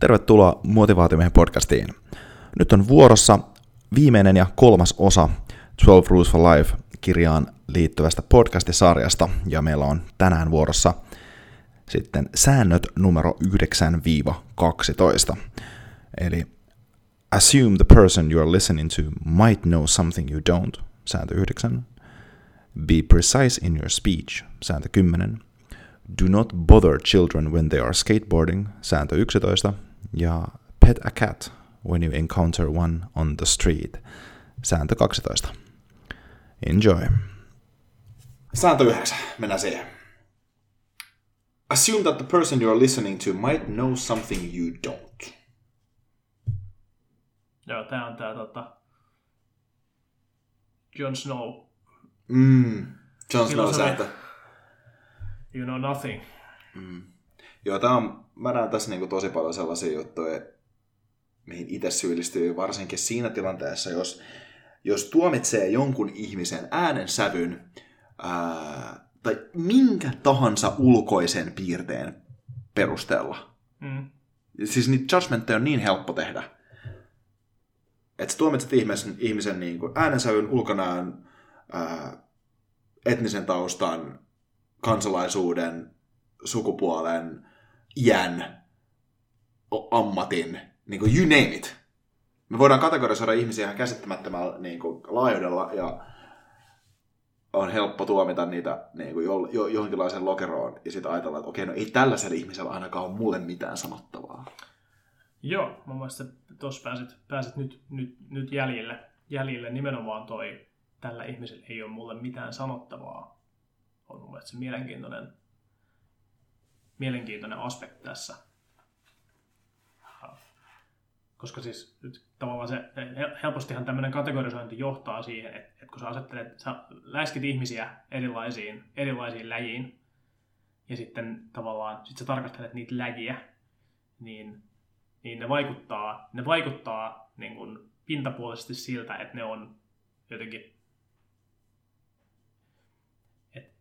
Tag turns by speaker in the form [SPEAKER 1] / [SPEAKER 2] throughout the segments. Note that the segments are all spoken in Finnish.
[SPEAKER 1] Tervetuloa Motivaatiomiehen podcastiin. Nyt on vuorossa viimeinen ja kolmas osa 12 Rules for Life-kirjaan liittyvästä podcastisarjasta, ja meillä on tänään vuorossa sitten säännöt numero 9-12. Eli Assume the person you are listening to might know something you don't, sääntö 9. Be precise in your speech, sääntö 10. Do not bother children when they are skateboarding, sääntö 11 ja pet a cat when you encounter one on the street. Sääntö 12. Enjoy.
[SPEAKER 2] Sääntö 9. Mennään siihen. Assume that the person you are listening to might know something you don't.
[SPEAKER 3] Joo, tää on tää tota... Jon Snow.
[SPEAKER 2] Mm. Jon Snow sääntö.
[SPEAKER 3] You know nothing.
[SPEAKER 2] Mm. Joo, tää on, mä näen tässä niinku tosi paljon sellaisia juttuja, mihin itse syyllistyy varsinkin siinä tilanteessa, jos, jos tuomitsee jonkun ihmisen äänen sävyn ää, tai minkä tahansa ulkoisen piirteen perusteella. Mm. Siis niitä judgmentteja on niin helppo tehdä. Että sä tuomitset ihmisen, ihmisen niin kuin äänensävyn, ulkonäön, ää, etnisen taustan, kansalaisuuden, sukupuolen, iän, ammatin, niin kuin you name it. Me voidaan kategorisoida ihmisiä ihan käsittämättömällä niin kuin, laajuudella ja on helppo tuomita niitä niin kuin, jo, jo, johonkinlaisen lokeroon ja sitten ajatella, että okei, no ei tällaisella ihmisellä ainakaan ole mulle mitään sanottavaa.
[SPEAKER 3] Joo, mun mielestä tuossa pääsit, pääsit nyt, nyt, nyt jäljille, jäljille nimenomaan toi, tällä ihmisellä ei ole mulle mitään sanottavaa. On mun mielestä se mielenkiintoinen, mielenkiintoinen aspekti tässä. Koska siis nyt tavallaan se, helpostihan tämmöinen kategorisointi johtaa siihen, että, että kun sä asettelet, sä läskit ihmisiä erilaisiin, erilaisiin läjiin, ja sitten tavallaan sit sä tarkastelet niitä läjiä, niin, niin ne vaikuttaa, ne vaikuttaa niin kuin pintapuolisesti siltä, että ne on jotenkin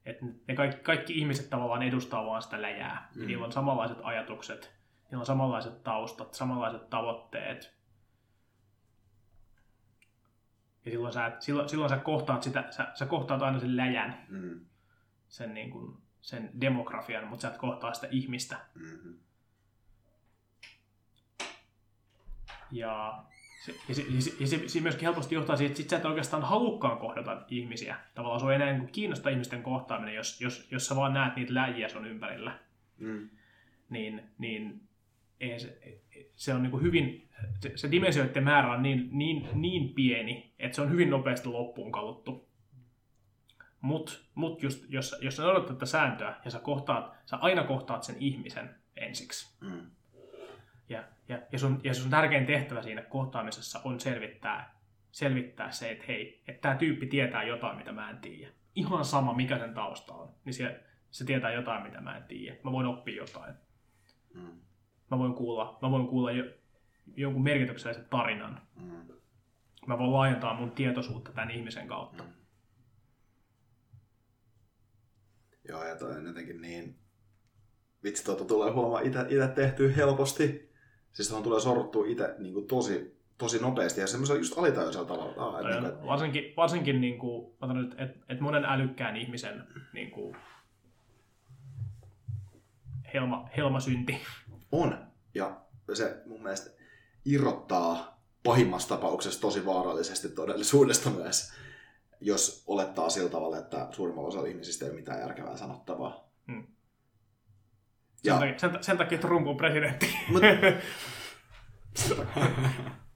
[SPEAKER 3] että ne kaikki, kaikki ihmiset tavallaan edustaa vaan sitä läjää. Mm. Niillä on samanlaiset ajatukset, niillä on samanlaiset taustat, samanlaiset tavoitteet. Ja silloin sä, silloin, silloin sä kohtaat, sitä, sä, sä kohtaat aina sen läjän, mm. sen, niin kuin, sen demografian, mutta sä et kohtaa sitä ihmistä. Mm-hmm. Ja se, ja, se, ja, se, ja se, se myöskin helposti johtaa siihen, että sit sä et oikeastaan halukkaan kohdata ihmisiä. Tavallaan se on enää niin kiinnostaa ihmisten kohtaaminen, jos, jos, jos sä vaan näet niitä läjiä sun ympärillä. Mm. Niin, niin ei se, se on niin hyvin, se, se dimensioiden määrä on niin, niin, niin pieni, että se on hyvin nopeasti loppuun kaluttu. Mutta mut just, jos, jos sä noudatat tätä sääntöä ja sä, kohtaat, sä aina kohtaat sen ihmisen ensiksi, mm ja, ja, sun, ja sun tärkein tehtävä siinä kohtaamisessa on selvittää, selvittää se, että hei, että tämä tyyppi tietää jotain, mitä mä en tiedä. Ihan sama, mikä sen tausta on, niin se, se tietää jotain, mitä mä en tiedä. Mä voin oppia jotain. Mm. Mä voin kuulla, mä voin kuulla jo, jonkun merkityksellisen tarinan. Mm. Mä voin laajentaa mun tietoisuutta tämän ihmisen kautta. Mm.
[SPEAKER 1] Joo, ja toi on jotenkin niin... Vitsi, tuota tulee huomaa itse tehtyä helposti. Siis tuohon tulee sorruttua itse niin tosi, tosi nopeasti ja semmoisella just alitajuisella tavalla. Ah,
[SPEAKER 3] niin kuin, että... Varsinkin, varsinkin niin kuin, että et, et monen älykkään ihmisen niin kuin, helma, helmasynti.
[SPEAKER 1] On. Ja se mun mielestä irrottaa pahimmassa tapauksessa tosi vaarallisesti todellisuudesta myös, jos olettaa sillä tavalla, että suurimmalla osalla ihmisistä ei ole mitään järkevää sanottavaa. Hmm.
[SPEAKER 3] Ja... Sen, takia, sen, sen takia Trump on presidentti. Mut...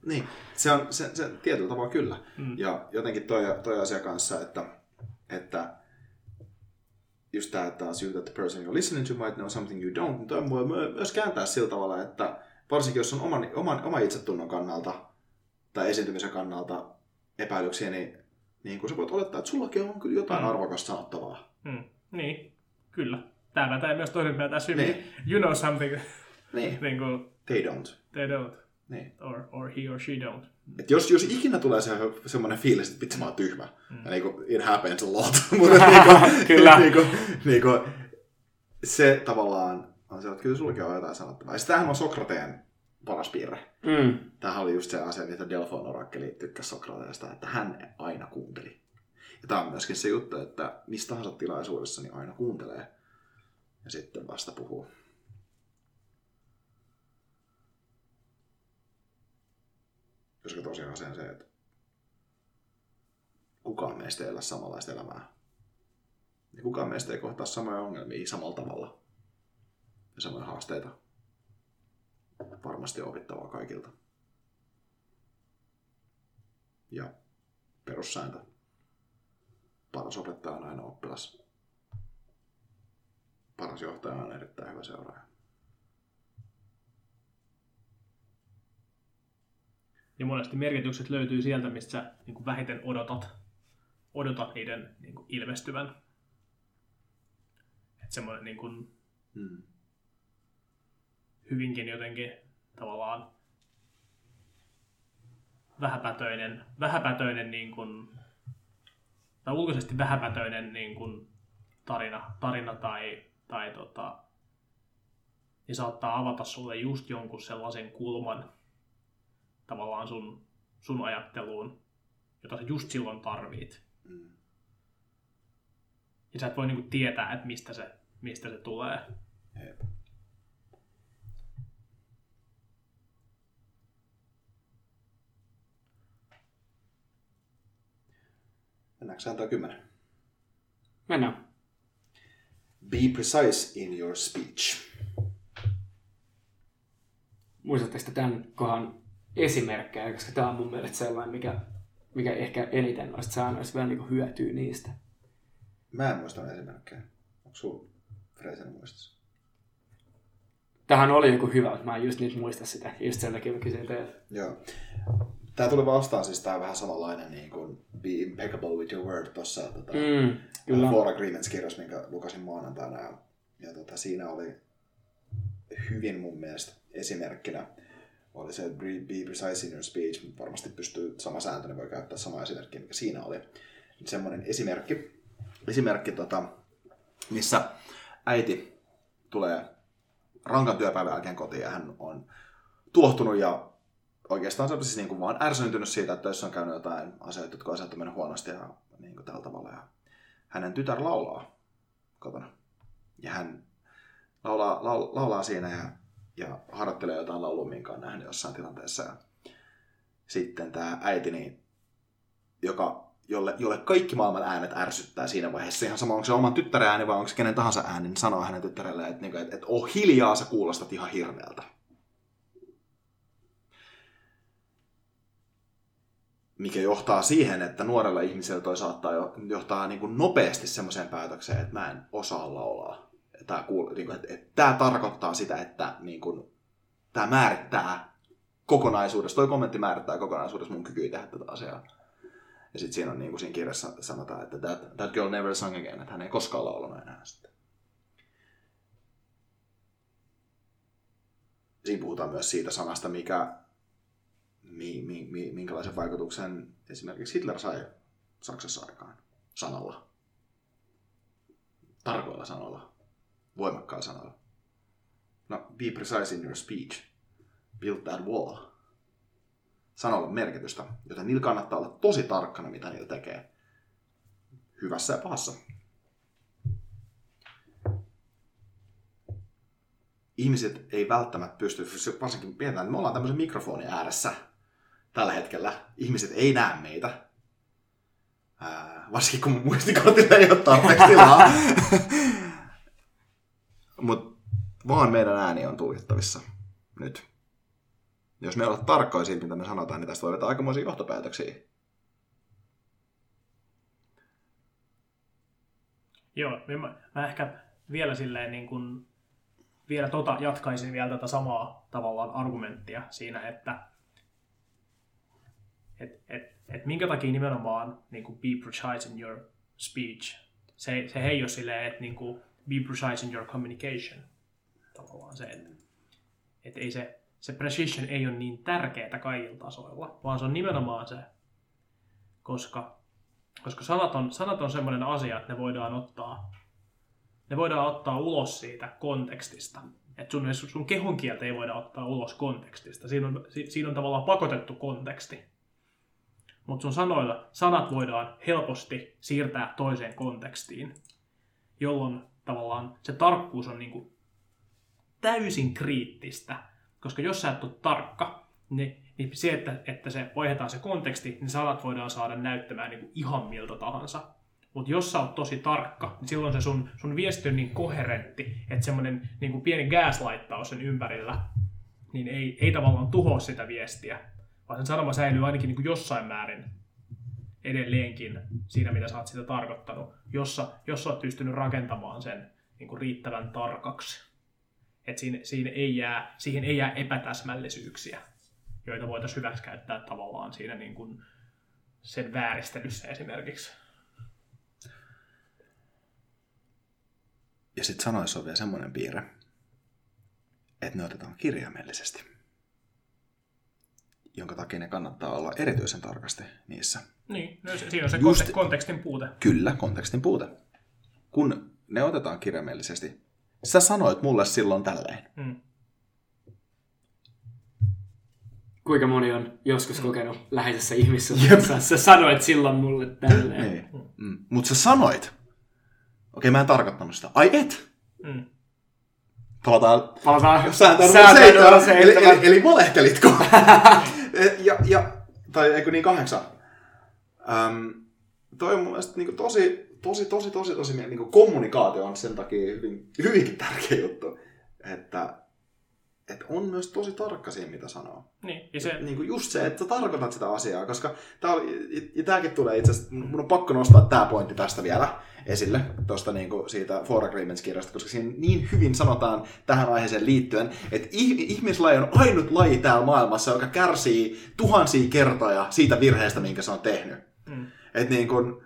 [SPEAKER 1] niin, se on se, se tietyllä tavalla kyllä. Hmm. Ja jotenkin toi, toi asia kanssa, että, että just tämä taas you that the person you're listening to might know something you don't, niin toi voi myös kääntää sillä tavalla, että varsinkin jos on oman, oman, oman itsetunnon kannalta tai esiintymisen kannalta epäilyksiä, niin, niin kun sä voit olettaa, että sullakin on kyllä jotain mm. arvokasta sanottavaa.
[SPEAKER 3] Mm. Niin, kyllä. Tämä pätee myös toisinpäin tässä hyvin. Niin. You know something.
[SPEAKER 1] Niin. niin kuin, they don't.
[SPEAKER 3] They don't. Niin. Or, or he or she don't.
[SPEAKER 1] Et jos, jos ikinä tulee se, semmoinen fiilis, että vitsi mä oon tyhmä, mm. ja niin kuin, it happens a lot, mutta niin kuin, kyllä. niin kuin, niin kuin, se tavallaan on se, että kyllä sullakin on jotain sanottavaa. Ja sitähän on Sokrateen paras piirre. Mm. Tämähän oli just se asia, mitä Delfon orakkeli tykkäsi Sokrateesta, että hän aina kuunteli. Ja tämä on myöskin se juttu, että mistä tahansa tilaisuudessa niin aina kuuntelee ja sitten vasta puhuu. Koska tosiaan se on se, että kukaan meistä ei elä samanlaista elämää. Ja kukaan meistä ei kohtaa samoja ongelmia samalla tavalla ja samoja haasteita. Varmasti opittavaa kaikilta. Ja perussääntö. Paras opettaja on aina oppilas. Paras johtaja on erittäin hyvä seuraaja.
[SPEAKER 3] Ja monesti merkitykset löytyy sieltä, mistä sä niin kuin vähiten odotat, odotat niiden niin kuin ilmestyvän. Että semmoinen niin kuin, hmm. hyvinkin jotenkin tavallaan vähäpätöinen, vähäpätöinen niin kuin, tai ulkoisesti vähäpätöinen niin kuin tarina, tarina tai, tai tota, niin saattaa avata sulle just jonkun sellaisen kulman, tavallaan sun, sun ajatteluun, jota sä just silloin tarvit. Mm. Ja sä et voi niinku tietää, että mistä se, mistä se tulee. Jep.
[SPEAKER 1] Mennäänkö sääntöön kymmenen?
[SPEAKER 3] Mennään.
[SPEAKER 1] Be precise in your speech.
[SPEAKER 4] Muistatteko tämän kohan esimerkkejä, koska tämä on mun mielestä sellainen, mikä, mikä ehkä eniten noista säännöistä vielä niin hyötyy niistä.
[SPEAKER 1] Mä en muista esimerkkejä. Onko sulla Freisen muistus?
[SPEAKER 4] Tähän oli joku hyvä, mutta mä en just nyt muista sitä. Just sen takia mä kysyin teiltä.
[SPEAKER 1] Joo. Tämä tuli vastaan, siis tämä vähän samanlainen niin kuin Be Impeccable with your word tuossa tota, mm, kyllä. Four Agreements-kirjassa, minkä lukasin maanantaina. Ja, ja tota, siinä oli hyvin mun mielestä esimerkkinä oli se be precise in your speech, mutta varmasti pystyy sama sääntö, niin voi käyttää sama esimerkki, mikä siinä oli. Semmoinen esimerkki, esimerkki tota, missä äiti tulee rankan työpäivän jälkeen kotiin ja hän on tuohtunut ja oikeastaan se siis niin kuin vaan ärsyntynyt siitä, että töissä on käynyt jotain asioita, jotka on mennyt huonosti ja niin kuin tällä tavalla. Ja hänen tytär laulaa kotona. Ja hän laulaa, laulaa, laulaa siinä ja ja harjoittelee jotain laulua, minkä on nähnyt jossain tilanteessa. Ja sitten tämä äiti, niin, joka, jolle, jolle kaikki maailman äänet ärsyttää siinä vaiheessa. Ihan sama, onko se oman tyttären ääni vai onko se kenen tahansa ääni, niin sanoo hänen tyttärelle, että, että, että, että oh hiljaa, sä kuulostat ihan hirveältä. Mikä johtaa siihen, että nuorella ihmisellä toi saattaa johtaa niin kuin nopeasti semmoiseen päätökseen, että mä en osaa laulaa tämä, niin kuin, että, että tämä tarkoittaa sitä, että niin kuin, tämä määrittää kokonaisuudessa, toi kommentti määrittää kokonaisuudessa mun kykyä tehdä tätä asiaa. Ja sitten siinä on niin kuin siinä kirjassa sanotaan, että that, that girl never sung again, että hän ei koskaan laulanut enää sitten. Siinä puhutaan myös siitä sanasta, mikä, mi, mi, mi, minkälaisen vaikutuksen esimerkiksi Hitler sai Saksassa aikaan sanalla tarkoilla sanoilla, voimakkailla sanoilla. No, be precise in your speech. Build that wall. Sanoilla on merkitystä, joten niillä kannattaa olla tosi tarkkana, mitä niillä tekee. Hyvässä ja pahassa. Ihmiset ei välttämättä pysty, varsinkin että me ollaan tämmöisen mikrofonin ääressä tällä hetkellä. Ihmiset ei näe meitä. Ää, varsinkin kun mun muistikortilla ei ole tarpeeksi tilaa. Mutta vaan meidän ääni on tulkittavissa nyt. Jos me ollaan tarkkoja siitä, mitä me sanotaan, niin tästä voi vetää aikamoisia johtopäätöksiä.
[SPEAKER 3] Joo, mä, mä ehkä vielä silleen niin kuin, vielä tota, jatkaisin vielä tätä samaa tavallaan argumenttia siinä, että et, et, et minkä takia nimenomaan niin kuin be precise in your speech. Se, se ei ole silleen, että niin kuin, be precise in your communication. Tavallaan se, että, että ei se, se precision ei ole niin tärkeää kaikilla tasoilla, vaan se on nimenomaan se, koska, koska sanat on, sanat on semmoinen asia, että ne voidaan ottaa ne voidaan ottaa ulos siitä kontekstista. Et sun, sun kehon kieltä ei voida ottaa ulos kontekstista. Siinä on, siinä on tavallaan pakotettu konteksti. Mutta sun sanoilla sanat voidaan helposti siirtää toiseen kontekstiin, jolloin tavallaan se tarkkuus on niinku täysin kriittistä. Koska jos sä et ole tarkka, niin, niin se, että, että se vaihdetaan se konteksti, niin sanat voidaan saada näyttämään niinku ihan miltä tahansa. Mutta jos sä oot tosi tarkka, niin silloin se sun, sun viesti on niin koherentti, että semmoinen niin pieni gaslightaus sen ympärillä, niin ei, ei tavallaan tuhoa sitä viestiä, vaan sen sanoma säilyy ainakin niin kuin jossain määrin edelleenkin siinä, mitä sä oot sitä tarkoittanut, jossa, jos sä oot pystynyt rakentamaan sen niin kuin riittävän tarkaksi. Että siinä, siinä ei jää, siihen ei jää epätäsmällisyyksiä, joita voitaisiin hyväksikäyttää tavallaan siinä niin kuin sen vääristelyssä esimerkiksi.
[SPEAKER 1] Ja sitten sanoissa on vielä semmoinen piirre, että ne otetaan kirjaimellisesti, jonka takia ne kannattaa olla erityisen tarkasti niissä.
[SPEAKER 3] Niin, no siinä on se Just, kontekstin puute.
[SPEAKER 1] Kyllä, kontekstin puute. Kun ne otetaan kirjaimellisesti, sä sanoit mulle silloin tälleen. Mm.
[SPEAKER 4] Kuinka moni on joskus mm. kokenut läheisessä ihmisessä, sä sanoit silloin mulle tälleen. Niin.
[SPEAKER 1] Mm. Mutta sä sanoit, Okei, mä en tarkoittanut sitä. Ai et? Mm. Palataan,
[SPEAKER 4] Palataan
[SPEAKER 1] sääntöön se, eli, eli, eli valehtelitko? ja, ja, tai eikö niin kahdeksan. Öm, toi on mun mielestä niin tosi, tosi, tosi, tosi, tosi, niin kommunikaatio on sen takia hyvin, hyvinkin tärkeä juttu. Että että on myös tosi tarkka siinä, mitä sanoo.
[SPEAKER 3] Niin, ja se...
[SPEAKER 1] niin kuin just se, että sä tarkoitat sitä asiaa, koska tää oli, ja tämäkin tulee itse asiassa, mun on pakko nostaa tämä pointti tästä vielä esille, tuosta niin kuin siitä For Agreements-kirjasta, koska siinä niin hyvin sanotaan tähän aiheeseen liittyen, että ihmislaji on ainut laji täällä maailmassa, joka kärsii tuhansia kertoja siitä virheestä, minkä se on tehnyt. Mm. Että niin kuin,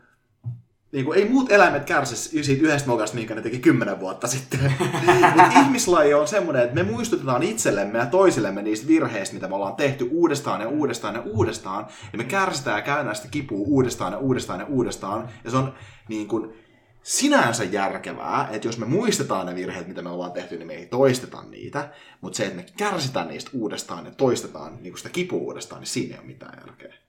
[SPEAKER 1] niin kuin, ei muut eläimet kärsi siitä yhdestä mokasta, minkä ne teki kymmenen vuotta sitten. Mutta ihmislaji on semmoinen, että me muistutetaan itsellemme ja toisillemme niistä virheistä, mitä me ollaan tehty uudestaan ja uudestaan ja uudestaan. Ja me kärsitään ja käydään sitä kipua uudestaan ja uudestaan ja uudestaan. Ja se on niin kuin, sinänsä järkevää, että jos me muistetaan ne virheet, mitä me ollaan tehty, niin me ei toisteta niitä. Mutta se, että me kärsitään niistä uudestaan ja toistetaan niin kuin sitä kipua uudestaan, niin siinä ei ole mitään järkeä.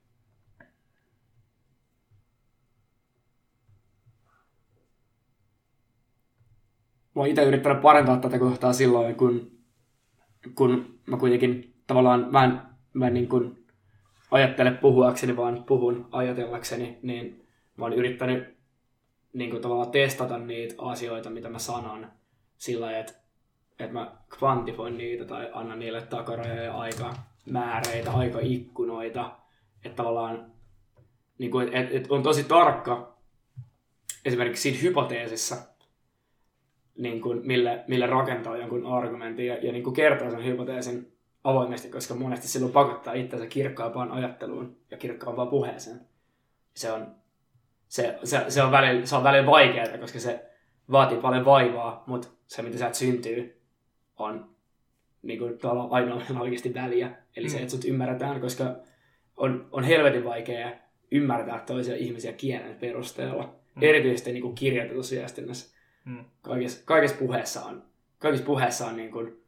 [SPEAKER 4] Mä oon itse yrittänyt parantaa tätä kohtaa silloin, kun, kun mä kuitenkin tavallaan, mä en, mä en niin kuin ajattele puhuakseni, vaan puhun ajatellakseni, niin mä oon yrittänyt niin kuin tavallaan testata niitä asioita, mitä mä sanon sillä että, että mä kvantifoin niitä tai annan niille takarajoja ja aikamääreitä, aikaikkunoita, että tavallaan niin kuin, että, että on tosi tarkka esimerkiksi siinä hypoteesissa, niin kuin, mille, mille rakentaa jonkun argumentin ja, ja niin kuin kertoo sen hypoteesin avoimesti, koska monesti silloin pakottaa itsensä kirkkaampaan ajatteluun ja kirkkaampaan puheeseen. Se on, se, se, se on, välillä, se on välillä vaikeaa, koska se vaatii paljon vaivaa, mutta se, mitä sieltä syntyy, on niin kuin, ainoa oikeasti väliä. Eli mm. se, että sut ymmärretään, koska on, on helvetin vaikea ymmärtää toisia ihmisiä kielen perusteella. Mm. Erityisesti niin kuin kirjoitetussa viestinnässä
[SPEAKER 3] Mm.
[SPEAKER 4] Kaikessa, kaikessa puheessa on, kaikessa puheessa on niin kuin,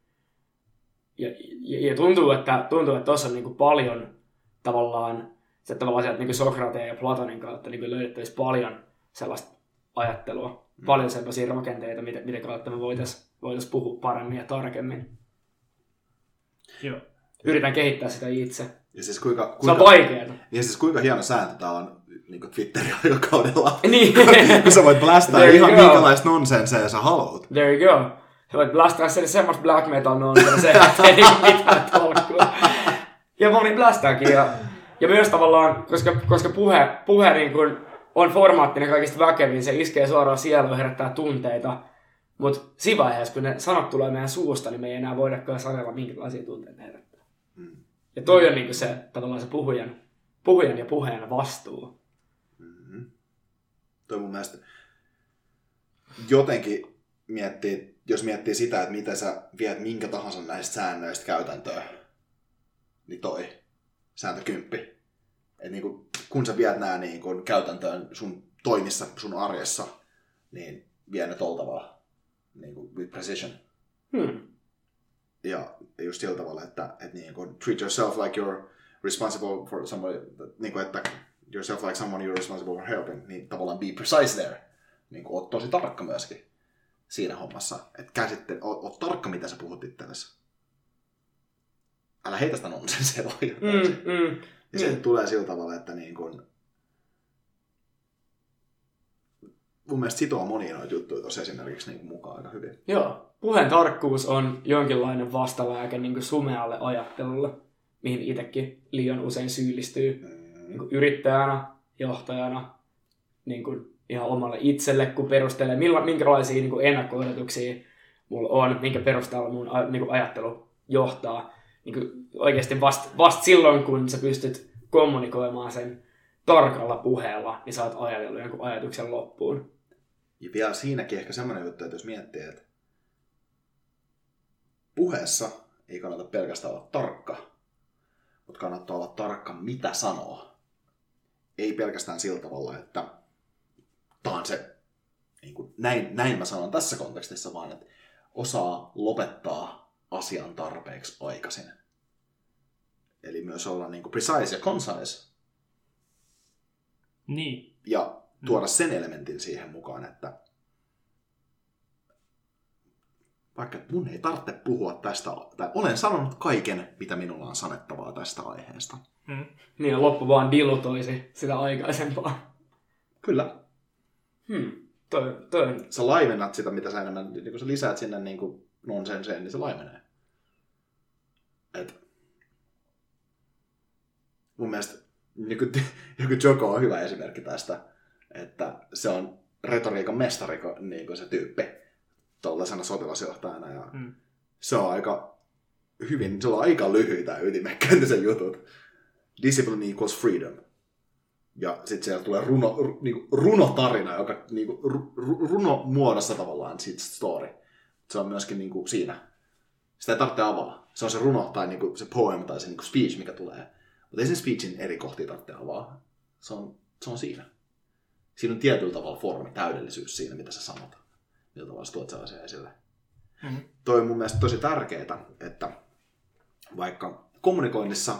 [SPEAKER 4] ja, ja, ja, tuntuu, että tuntuu, että tuossa on niin kuin paljon tavallaan, se tavallaan sieltä niin Sokrateen ja Platonin kautta niin löydettäisiin paljon sellaista ajattelua, mm. paljon sellaisia rakenteita, mitä, mitä kautta me voitaisiin voitais puhua paremmin ja tarkemmin.
[SPEAKER 3] Joo.
[SPEAKER 4] Yritän kehittää sitä itse.
[SPEAKER 1] Ja siis kuinka, kuinka,
[SPEAKER 4] se on vaikeaa.
[SPEAKER 1] Ja siis kuinka hieno sääntö tämä on niin kuin Twitterin aikakaudella.
[SPEAKER 4] Niin.
[SPEAKER 1] kun sä voit blastaa ihan minkälaista nonsenseja sä haluat.
[SPEAKER 4] There you go. Sä voit blastaa sen semmoista black metal nonsense, että ei niinku mitään tolkkua. Ja moni blastaakin. Ja, ja myös tavallaan, koska, koska puhe, puhe niin kun on formaattinen kaikista väkevin, se iskee suoraan sieluun ja herättää tunteita. Mutta siinä vaiheessa, kun ne sanat tulee meidän suusta, niin me ei enää voidakaan sanella, minkälaisia tunteita herättää. Mm. Ja toi on niinku se, tavallaan se puhujan, puhujan ja puheen vastuu.
[SPEAKER 1] Toi mun mielestä jotenkin miettii, jos miettii sitä, että miten sä viet minkä tahansa näistä säännöistä käytäntöön, niin toi sääntö kymppi. Et niin kun, kun sä viet nämä niin kun käytäntöön sun toimissa, sun arjessa, niin vie ne tolta niin kuin with precision.
[SPEAKER 4] Hmm.
[SPEAKER 1] Ja just sillä tavalla, että, että niin kuin, treat yourself like you're responsible for somebody, niin kuin, että yourself like someone you're responsible for helping, niin tavallaan be precise there. Niin kuin, oot tosi tarkka myöskin siinä hommassa. Että käsitte, oot, oot tarkka, mitä sä puhut itsellesi. Älä heitä sitä nonsensia vaan.
[SPEAKER 4] Mm, mm,
[SPEAKER 1] ja se mm. tulee sillä tavalla, että niin kuin, mun mielestä sitoo monia noita juttuja tuossa esimerkiksi niin mukaan aika hyvin.
[SPEAKER 4] Joo. Puheen tarkkuus on jonkinlainen vastalääke niin sumealle ajattelulle, mihin itsekin liian usein syyllistyy mm. Niin yrittäjänä, johtajana, niin kuin ihan omalle itselle, kun perustelee, milla, minkälaisia niin ennakko-odotuksia mulla on, minkä perusteella mun niin kuin ajattelu johtaa. Niin kuin oikeasti vasta vast silloin, kun sä pystyt kommunikoimaan sen tarkalla puheella, niin sä oot ajatellut jonkun ajatuksen loppuun.
[SPEAKER 1] Ja vielä siinäkin ehkä semmoinen juttu, että jos miettii, että puheessa ei kannata pelkästään olla tarkka, mutta kannattaa olla tarkka, mitä sanoo. Ei pelkästään sillä tavalla, että tämä on se, niin kuin, näin, näin mä sanon tässä kontekstissa, vaan että osaa lopettaa asian tarpeeksi aikaisin. Eli myös olla niin kuin precise ja concise.
[SPEAKER 3] Niin.
[SPEAKER 1] Ja tuoda sen elementin siihen mukaan, että vaikka mun ei tarvitse puhua tästä, tai olen sanonut kaiken, mitä minulla on sanettavaa tästä aiheesta.
[SPEAKER 4] Hmm. Niin, ja loppu vaan dilutoisi sitä aikaisempaa.
[SPEAKER 1] Kyllä.
[SPEAKER 4] Hmm. Toi, toi.
[SPEAKER 1] Sä laimennat sitä, mitä sä enemmän, niin kun sä lisäät sinne niin kuin nonsenseen, niin se laimenee. Et, mun mielestä kuin, joku Joko on hyvä esimerkki tästä, että se on retoriikan mestari, niin kuin se tyyppi tuollaisena sotilasjohtajana. Ja mm. Se on aika hyvin, se on aika lyhyitä ja ytimekkäitä se jutut. Discipline equals freedom. Ja sitten siellä tulee runo, ru, niinku, runotarina, joka niinku, ru, runo muodossa tavallaan sit story. Se on myöskin niinku, siinä. Sitä ei tarvitse avaa. Se on se runo tai niinku, se poem tai se niinku, speech, mikä tulee. Mutta ei sen speechin eri kohtia tarvitse avaa. Se on, se on siinä. Siinä on tietyllä tavalla formi, täydellisyys siinä, mitä sä sanot. Millä tavalla sä tuot sellaisia esille. Mm-hmm. Toi on mun mielestä tosi tärkeää, että vaikka kommunikoinnissa,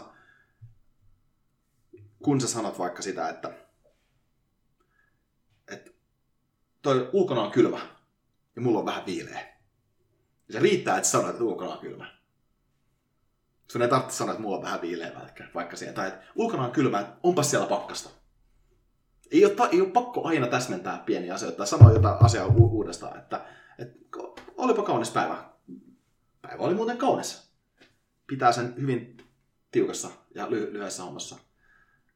[SPEAKER 1] kun sä sanot vaikka sitä, että, että toi ulkona on kylmä ja mulla on vähän viileä. Ja se riittää, että sanoit, että ulkona on kylmä. Sun ei tarvitse sanoa, että mulla on vähän viileä välkkä, vaikka siihen. Tai että ulkona on kylmä, onpas siellä pakkasta. Ei ole, ei ole pakko aina täsmentää pieniä asioita tai sanoa jotain asiaa u- uudestaan, että, että olipa kaunis päivä. Päivä oli muuten kaunis. Pitää sen hyvin tiukassa ja ly- lyhyessä hommassa.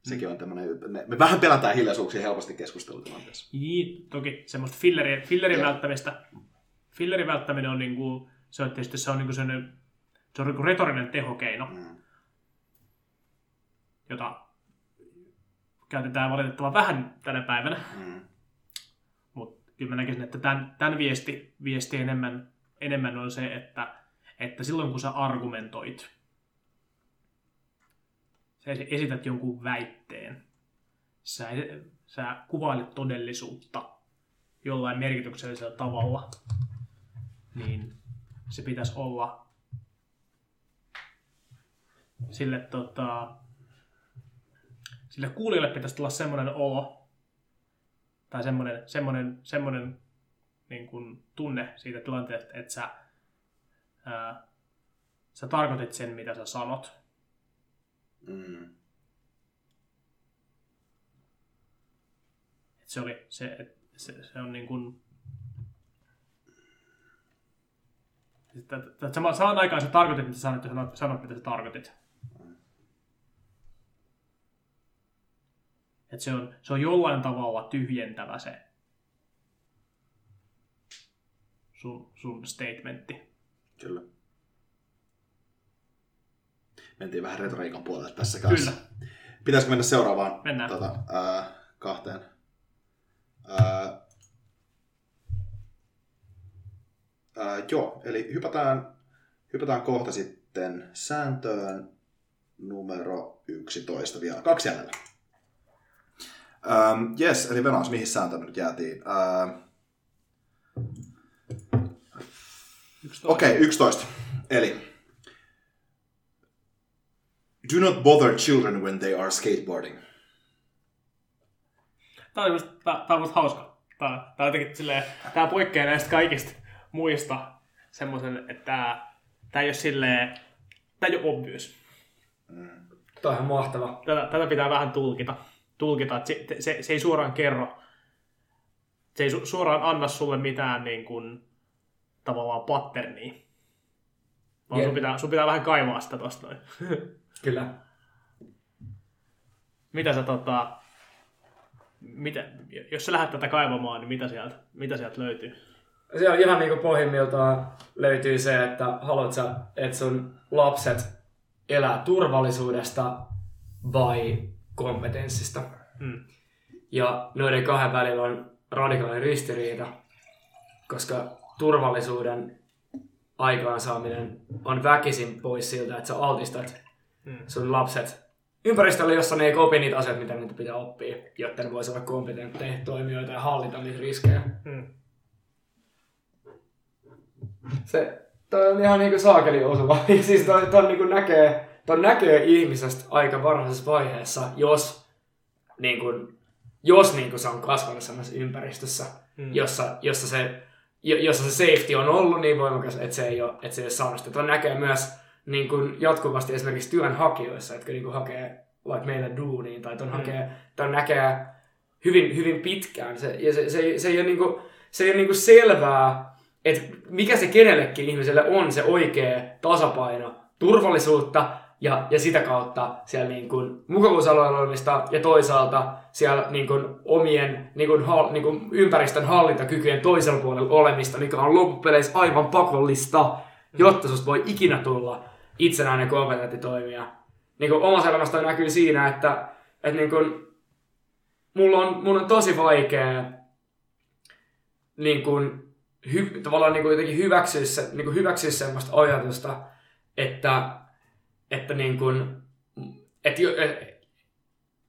[SPEAKER 1] Sekin on tämmöinen, me, me vähän pelätään hiljaisuuksia helposti keskustelutilanteessa.
[SPEAKER 3] Niin, toki semmoista fillerin, fillerin välttämistä. Fillerin välttäminen on niinku, se on tietysti se on niinku sellainen, se on niinku retorinen tehokeino, mm. jota käytetään valitettavan vähän tänä päivänä. Mm. Mutta kyllä mä näkisin, että tämän, tämän viesti, viesti enemmän, enemmän on se, että, että silloin kun sä argumentoit, sä esität jonkun väitteen, sä, sä kuvailet todellisuutta jollain merkityksellisellä tavalla, niin se pitäisi olla sille, tota, sille kuulijalle pitäisi tulla semmoinen olo, tai semmoinen, semmoinen, semmoinen niin kuin tunne siitä tilanteesta, että sä, ää, sä tarkoitit sen, mitä sä sanot.
[SPEAKER 1] Mm.
[SPEAKER 3] Et se oli se, et se, se on niin kuin, Samaan aikaan sä tarkoitit, mitä sä sanoit, ja sanot, mitä sä tarkoitit. Et se, on, se on jollain tavalla tyhjentävä se sun, sun statementti.
[SPEAKER 1] Kyllä. Mentiin vähän retoriikan puolelle tässä kanssa.
[SPEAKER 3] Kyllä.
[SPEAKER 1] Pitäisikö mennä seuraavaan
[SPEAKER 3] Mennään.
[SPEAKER 1] Tota, ää, kahteen? Ää, ää, joo, eli hypätään, hypätään kohta sitten sääntöön numero 11 vielä. Kaksi jäljellä. Ähm, yes, eli Venäjäs, mihin sääntöön me nyt jäätiin? Ähm, Okei, okay, 11. Eli Do not bother children when they are skateboarding.
[SPEAKER 3] Tämä on, just, tää, tää on musta hauska. Tää, tää, jotenkin silleen, tää poikkeaa näistä kaikista muista semmoisen, että tää, tää ei ole silleen, tää ei ole obvious.
[SPEAKER 4] Toi on ihan mahtava.
[SPEAKER 3] Tätä, tätä pitää vähän tulkita. Tulkita että se, se, se, ei suoraan kerro, se ei su, suoraan anna sulle mitään niin kuin, tavallaan patternia. Vaan
[SPEAKER 4] Jep.
[SPEAKER 3] sun pitää, sun pitää vähän kaivaa sitä tosta noin.
[SPEAKER 4] Kyllä.
[SPEAKER 3] mitä sä tota, mitä, jos sä lähdet tätä kaivamaan, niin mitä sieltä, mitä sieltä löytyy?
[SPEAKER 4] Se on ihan niinku pohjimmiltaan löytyy se, että haluat sä, että sun lapset elää turvallisuudesta vai kompetenssista.
[SPEAKER 3] Hmm.
[SPEAKER 4] Ja noiden kahden välillä on radikaali ristiriita, koska turvallisuuden aikaansaaminen on väkisin pois siltä, että sä altistat
[SPEAKER 3] Hmm.
[SPEAKER 4] sun lapset ympäristölle, jossa ne ei opi niitä asioita, mitä niitä pitää oppia, jotta ne voisi olla kompetentteja toimijoita ja hallita niitä riskejä.
[SPEAKER 3] Hmm.
[SPEAKER 4] Se, toi on ihan niinku saakeli osuva. Siis toi, toi, niinku näkee, toi näkee ihmisestä aika varhaisessa vaiheessa, jos, niinku, jos niinku se on kasvanut sellaisessa ympäristössä,
[SPEAKER 3] Mm.
[SPEAKER 4] jossa, jossa, se, jo- jossa se safety on ollut niin voimakas, että se ei ole, että se ei ole saanut sitä. Toi näkee myös niin kuin jatkuvasti esimerkiksi työnhakijoissa, jotka niin kuin hakee vaikka meillä duuniin, tai ton,
[SPEAKER 3] Mm.
[SPEAKER 4] hakee, ton näkee hyvin, hyvin pitkään. Se, ja se, se, ei- se ei ole, niin kuin, se ei ole niin selvää, että mikä se kenellekin ihmiselle on se oikea tasapaino turvallisuutta ja, ja sitä kautta siellä niin kuin mukavuusalueella olemista ja toisaalta siellä niin kuin omien niin kuin, hal, niin kuin ympäristön hallintakykyjen toisella puolella olemista, mikä on loppupeleissä aivan pakollista, jotta susta voi ikinä tulla itsenäinen kompetentti toimija. Niin kuin omassa elämästä näkyy siinä, että, että niin kuin, mulla, on, mulla on tosi vaikea niin kuin, hy, tavallaan niin kuin jotenkin hyväksyä, se, niin kuin hyväksyä semmoista ajatusta, että, että, niin kuin, että, jo- et,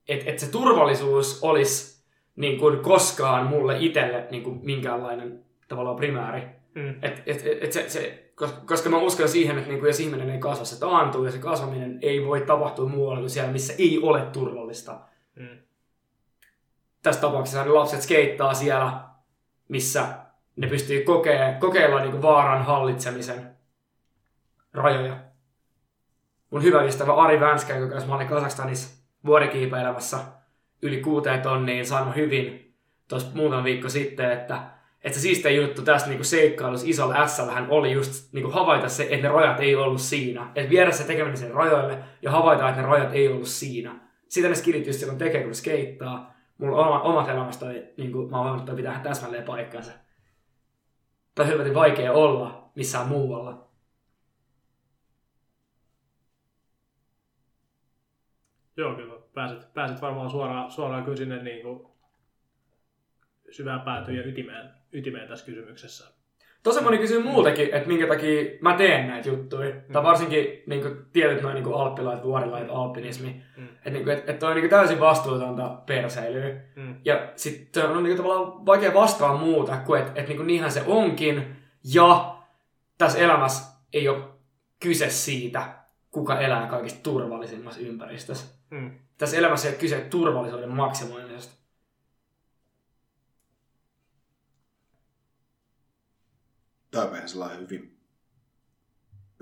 [SPEAKER 4] et, et se turvallisuus olisi niin kuin koskaan mulle itselle niin kuin minkäänlainen tavallaan primääri.
[SPEAKER 3] Mm.
[SPEAKER 4] Et, et, et, se, se, kos- koska mä uskon siihen, että niinku, jos ihminen ei kasva, se taantuu ja se kasvaminen ei voi tapahtua muualla kuin siellä, missä ei ole turvallista.
[SPEAKER 3] Mm.
[SPEAKER 4] Tässä tapauksessa ne lapset skeittaa siellä, missä ne pystyy kokee, kokeilla niinku vaaran hallitsemisen rajoja. Mun hyvä ystävä Ari Vänskä, jonka kanssa mä olin Kazakstanissa vuorikiipeilemässä yli kuuteen tonniin, sanoi hyvin tuossa muutama viikko sitten, että, että se siistein juttu tässä niinku seikkailussa isolla s hän oli just niinku havaita se, että ne rajat ei ollut siinä. Että viedä se tekeminen sen rajoille ja havaita, että ne rajat ei ollut siinä. Sitä ne skillit just silloin tekee, kun ne skeittaa. Mulla oma, omat elämästä oli, niin kuin mä oon että pitää täsmälleen paikkansa. Tai helvetin vaikea olla missään muualla.
[SPEAKER 3] Joo, kyllä. Pääset, pääset varmaan suoraan, suoraan kyllä sinne niin kuin syvään päätyyn ja ytimeen, ytimeen tässä kysymyksessä.
[SPEAKER 4] Tosi moni kysyy muutakin, että minkä takia mä teen näitä juttuja. Mm. Tai varsinkin niin kuin, tietyt noin niin alppilait, vuorilait, alpinismi. Mm. Että niin et, et on niin täysin vastuutonta perseilyä. Mm. Ja sitten on niin kuin, tavallaan vaikea vastaa muuta kuin, että et, niin niinhän se onkin. Ja tässä elämässä ei ole kyse siitä, kuka elää kaikista turvallisimmassa ympäristössä. Mm. Tässä elämässä ei ole kyse turvallisuuden maksimoimisesta.
[SPEAKER 1] Tämä on meidän sellainen hyvin,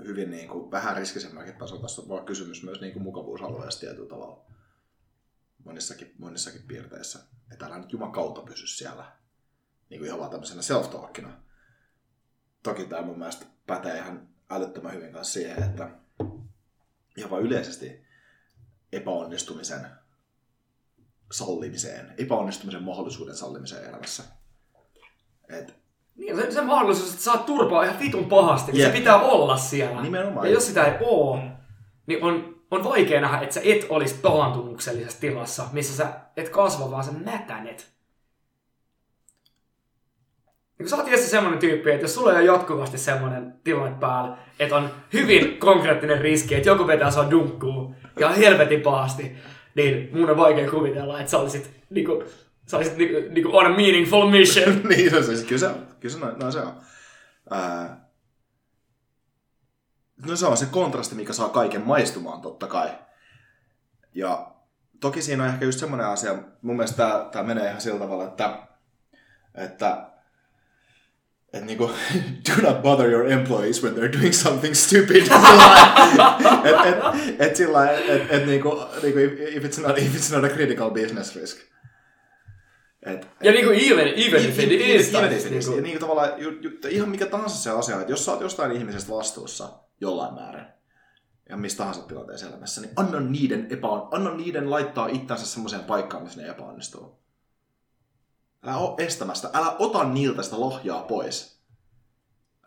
[SPEAKER 1] hyvin niin kuin, vähän riskisemmäkin taso. Tässä on vaan kysymys myös niin kuin mukavuusalueesta tietyllä tavalla monissakin, monissakin piirteissä. Että älä nyt jumakauta pysy siellä niin kuin ihan vaan tämmöisenä self-talkina. Toki tämä mun mielestä pätee ihan älyttömän hyvin kanssa siihen, että ihan vaan yleisesti epäonnistumisen sallimiseen, epäonnistumisen mahdollisuuden sallimiseen elämässä. Et,
[SPEAKER 4] niin, se, se mahdollisuus, että saat turpaa ihan vitun pahasti, niin yeah. se pitää olla siellä.
[SPEAKER 1] Nimenomaan.
[SPEAKER 4] Ja jos sitä ei ole, niin on, on vaikea nähdä, että sä et olisi taantumuksellisessa tilassa, missä sä et kasva, vaan sä mätänet. Niin sä oot Jesse semmonen tyyppi, että jos sulla on jatkuvasti semmonen tilanne päällä, että on hyvin konkreettinen riski, että joku vetää sua dunkkuun ja helvetin pahasti, niin mun on vaikea kuvitella, että sä olisit niinku, sä olisit niinku, niinku on a meaningful mission.
[SPEAKER 1] niin, se on siis, kyllä se on. Kyllä se, no, no se on. Ää... No se on se kontrasti, mikä saa kaiken maistumaan totta kai. Ja toki siinä on ehkä just semmoinen asia, mun mielestä tämä menee ihan sillä tavalla, että, että että niinku, do not bother your employees when they're doing something stupid. et, et, et sillä et, et, niinku, niinku, if, it's not, if it's not a critical business risk.
[SPEAKER 4] Et, ja niinku even, even if it is.
[SPEAKER 1] Even if it is. Niinku, niinku tavallaan, ju, ju, ihan mikä tahansa se asia, että jos sä oot jostain ihmisestä vastuussa jollain määrin, ja missä tahansa tilanteessa elämässä, niin anna niiden, epäon, anna niiden laittaa itsensä semmoiseen paikkaan, missä ne epäonnistuu. Älä ole estämästä. Älä ota niiltä sitä lohjaa pois.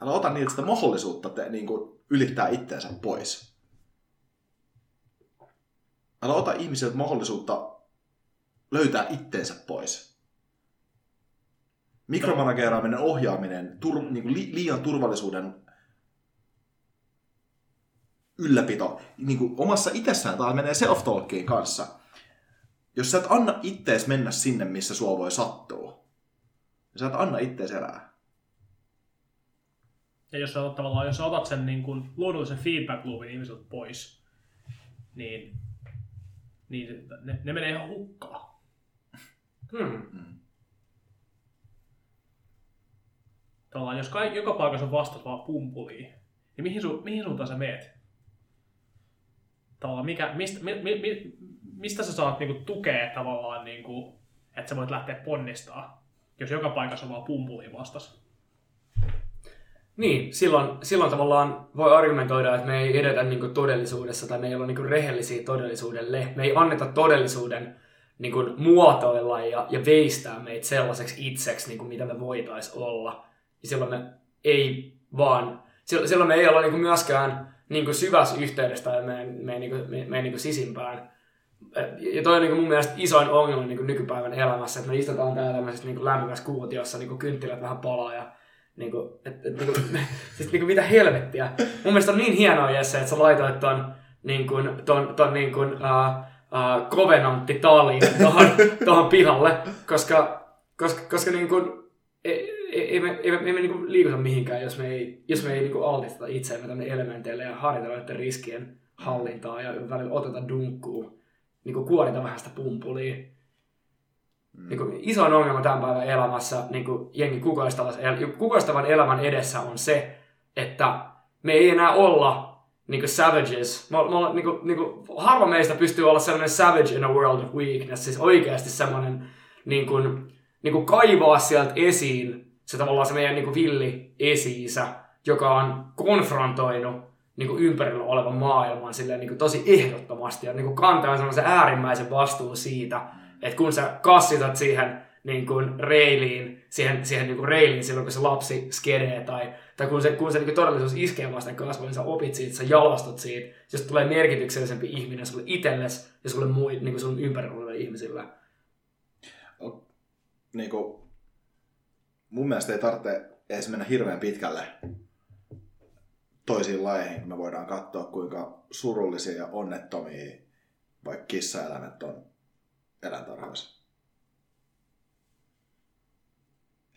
[SPEAKER 1] Älä ota niiltä sitä mahdollisuutta te, niin kuin, ylittää itteensä pois. Älä ota ihmisiltä mahdollisuutta löytää itteensä pois. Mikromanageeraaminen, ohjaaminen, tur, niin kuin li, liian turvallisuuden ylläpito niin kuin omassa itsessään, tämä menee self-talkiin kanssa – jos sä et anna ittees mennä sinne, missä sua voi sattua, niin sä et anna ittees elää.
[SPEAKER 3] Ja jos sä otat, tavallaan, jos sä otat sen niin kuin luonnollisen feedback loopin ihmisiltä pois, niin, niin ne, ne menee ihan hukkaan. Hmm. hmm. Tavallaan, jos kaikki, joka paikassa on vastaat vaan pumpuliin, niin mihin, su, mihin suuntaan sä meet? Tavallaan, mikä, mistä, mi, mi, mi, mistä sä saat niinku tukea tavallaan, niinku, että sä voit lähteä ponnistaa, jos joka paikassa on vaan pumpuliin vastas?
[SPEAKER 4] Niin, silloin, silloin tavallaan voi argumentoida, että me ei edetä niinku todellisuudessa tai me ei olla niinku rehellisiä todellisuudelle. Me ei anneta todellisuuden niinku muotoilla ja, ja veistää meitä sellaiseksi itseksi, niinku mitä me voitaisiin olla. Ja silloin me ei vaan, silloin me ei olla niinku myöskään niinku syvässä yhteydessä tai meidän, meidän, niinku, meidän, meidän niinku sisimpään ja toi on niin mun mielestä isoin ongelma niin nykypäivän elämässä, että me istutaan täällä tämmöisessä niin lämpimässä kuutiossa, niin kynttilät vähän palaa ja niin kuin, et, et, niin kuin, siis niin kuin mitä helvettiä. Mun mielestä on niin hienoa Jesse, että sä laitoit ton, niin kuin, ton, ton niin kuin, uh, uh, kovenantti-talin tuohon, tuohon pihalle, koska, koska, koska niin kuin, ei, ei, me, ei, me, ei me niin kuin liikuta mihinkään, jos me ei, jos me ei niin kuin altisteta itseämme tänne elementeille ja harjoitella näiden riskien hallintaa ja välillä oteta dunkkuun niin kuin kuorita vähän sitä pumpulia. Mm. Niin kuin isoin ongelma tämän päivän elämässä niin kuin jengi kukoistavan elämän edessä on se, että me ei enää olla niin kuin savages. Me, me, niin kuin, niin kuin, harva meistä pystyy olla sellainen savage in a world of weakness, siis oikeasti semmoinen niin kuin, niin kuin kaivaa sieltä esiin se tavallaan se meidän niin kuin villi esi joka on konfrontoinut niin kuin ympärillä olevan maailman silleen, niin kuin tosi ehdottomasti ja niin kuin kantaa sellaisen äärimmäisen vastuun siitä, että kun sä kassitat siihen niin kuin reiliin, siihen, siihen niin kuin reiliin silloin, kun se lapsi skenee tai, tai kun se, kun se niin kuin todellisuus iskee vasten kasvoin, niin sä opit siitä, sä jalostat siitä, jos tulee merkityksellisempi ihminen sulle itsellesi ja sulle muu, niin kuin sun ympärillä oleville ihmisille.
[SPEAKER 1] Niin kuin, mun mielestä ei tarvitse edes mennä hirveän pitkälle toisiin lajeihin, kun me voidaan katsoa, kuinka surullisia ja onnettomia vaikka kissaeläimet on eläintarhoissa.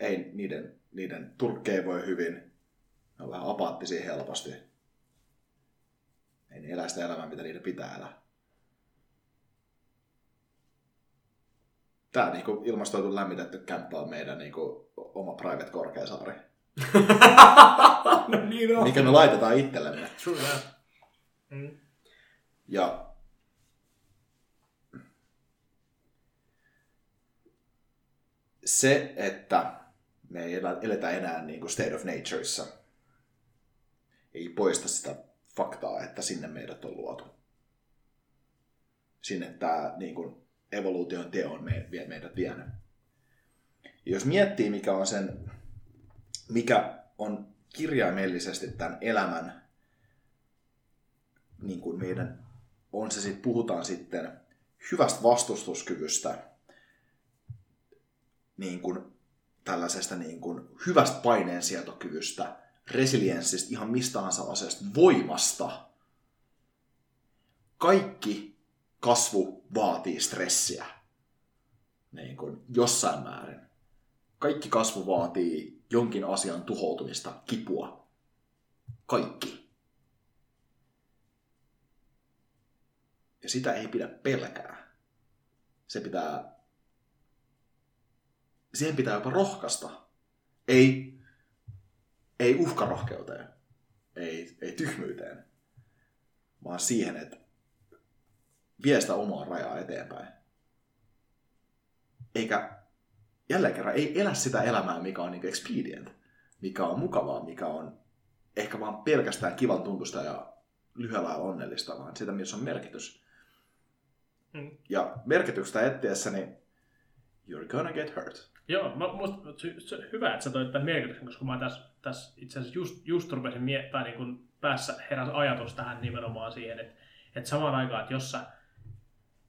[SPEAKER 1] Ei niiden, niiden turkkei voi hyvin. Ne on vähän apaattisia helposti. Ei ne elä sitä elämää, mitä niiden pitää elää. Tää niinku ilmastoitu lämmitetty kämppä on meidän niinku oma private korkeasaari.
[SPEAKER 3] No niin on.
[SPEAKER 1] Mikä me laitetaan itsellemme.
[SPEAKER 3] True that. Mm.
[SPEAKER 1] Ja se, että me ei eletä enää niin kuin state of natureissa, ei poista sitä faktaa, että sinne meidät on luotu. Sinne tämä niin kuin evoluution teo on me, vie- meidät vienyt. Ja jos miettii, mikä on sen, mikä on kirjaimellisesti tämän elämän, niin kuin meidän, on se sitten, puhutaan sitten hyvästä vastustuskyvystä, niin kuin tällaisesta niin kuin hyvästä paineensietokyvystä, resilienssistä, ihan mistä tahansa asiasta, voimasta. Kaikki kasvu vaatii stressiä niin kuin jossain määrin. Kaikki kasvu vaatii jonkin asian tuhoutumista, kipua. Kaikki. Ja sitä ei pidä pelkää. Se pitää siihen pitää jopa rohkaista. Ei, ei uhkarohkeuteen, ei, ei tyhmyyteen, vaan siihen, että vie sitä omaa rajaa eteenpäin. Eikä jälleen kerran ei elä sitä elämää, mikä on niin expedient, mikä on mukavaa, mikä on ehkä vaan pelkästään kivan tuntusta ja lyhyellä ajalla onnellista, vaan sitä, missä on merkitys.
[SPEAKER 3] Mm.
[SPEAKER 1] Ja merkityksestä etsiessä, niin you're gonna get hurt.
[SPEAKER 3] Joo, mä, musta, se, se, hyvä, että sä toit tämän merkityksen, koska mä tässä, tässä itse asiassa just, just rupesin miettimään, niin kun päässä heräs ajatus tähän nimenomaan siihen, että, että samaan aikaan, että jos sä,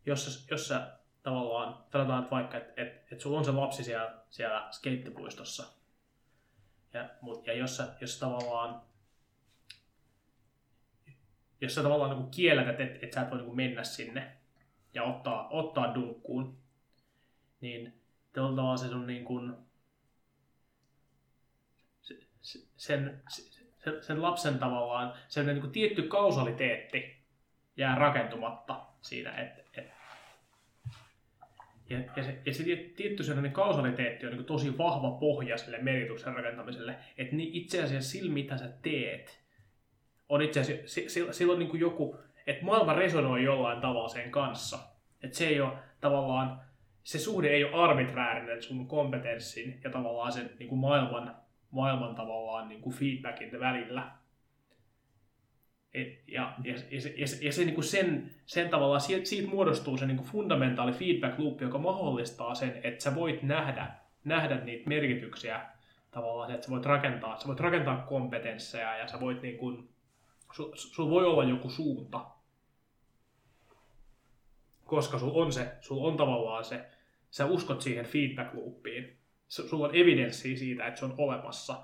[SPEAKER 3] jos sä, jos sä tavallaan, sanotaan että vaikka, että, että, että sulla on se lapsi siellä, siellä skeittipuistossa, ja, mut, ja jos, sä, jos tavallaan jos sä tavallaan niin kiellät, että, että sä et voi niin mennä sinne ja ottaa, ottaa dunkkuun, niin tällä tavalla se on niin kuin, se, se, sen, sen, sen lapsen tavallaan se niin kuin tietty kausaliteetti jää rakentumatta siinä, että et, ja, ja, se, ja se tietty sellainen kausaliteetti on niin tosi vahva pohja sille merkityksen rakentamiselle, että niin itse asiassa sillä, mitä sä teet, on itse asiassa, silloin niin joku, että maailma resonoi jollain tavalla sen kanssa. Että se ei ole tavallaan, se suhde ei ole arbitraarinen sun kompetenssin ja tavallaan sen niin kuin maailman, maailman tavallaan niin kuin feedbackin välillä. Ja, ja, ja, se, ja, se, ja se, niin kuin sen, sen tavallaan, siitä, siitä muodostuu se niin kuin fundamentaali feedback loop, joka mahdollistaa sen, että sä voit nähdä, nähdä niitä merkityksiä tavallaan, että sä voit rakentaa, sä voit rakentaa kompetensseja ja sä voit niin kuin, sulla sul voi olla joku suunta, koska sulla on se, sulla on tavallaan se, sä uskot siihen feedback loopiin. Sulla on evidenssiä siitä, että se on olemassa,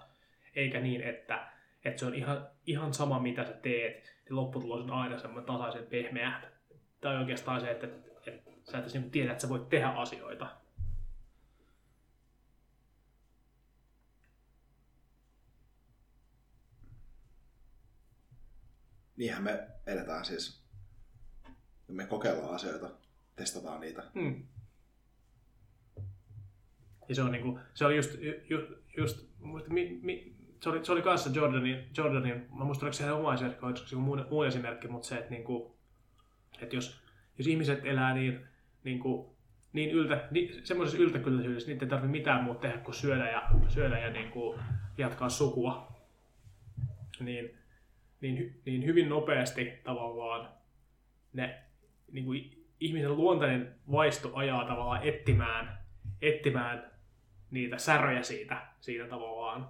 [SPEAKER 3] eikä niin, että, että se on ihan, ihan sama, mitä sä teet, niin lopputulos on aina semmoinen tasaisen pehmeä. Tai oikeastaan se, että, että, että sä et niin tiedä, että sä voit tehdä asioita.
[SPEAKER 1] Niinhän me edetään siis. Me kokeillaan asioita, testataan niitä.
[SPEAKER 3] Hmm. Ja se on niinku, se oli just, just, just muista, mi, mi, se oli, se oli kanssa Jordanin, Jordanin mä muistan, oliko se oma esimerkki, oliko se muu, muu esimerkki, mutta se, että, niinku, että jos, jos ihmiset elää niin, niinku, niin yltä, niin, semmoisessa yltäkylläisyydessä, niitä ei tarvitse mitään muuta tehdä kuin syödä ja, syödä ja niinku, jatkaa sukua, niin, niin, niin hyvin nopeasti tavallaan ne niin kuin ihmisen luontainen vaisto ajaa tavallaan etsimään, etsimään niitä säröjä siitä, siitä tavallaan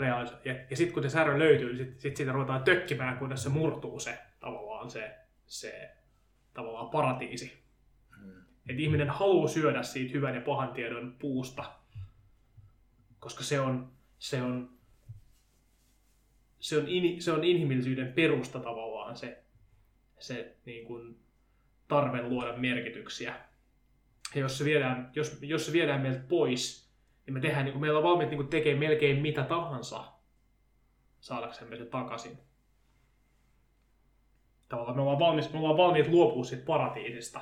[SPEAKER 3] reaalis- Ja, ja sitten kun se särö löytyy, niin sitten sit siitä ruvetaan tökkimään, kunnes se murtuu se tavallaan se, se tavallaan paratiisi. Hmm. Että ihminen haluaa syödä siitä hyvän ja pahan tiedon puusta. koska se on, se on, se on, in, se on inhimillisyyden perusta tavallaan se, se niin kuin, tarve luoda merkityksiä. Ja jos se viedään, jos, jos se viedään meiltä pois, niin me tehdään, niin kuin meillä on valmiit niin tekemään melkein mitä tahansa saadaksemme se takaisin. Tavallaan me ollaan, valmis, me ollaan valmiit luopua siitä paratiisista,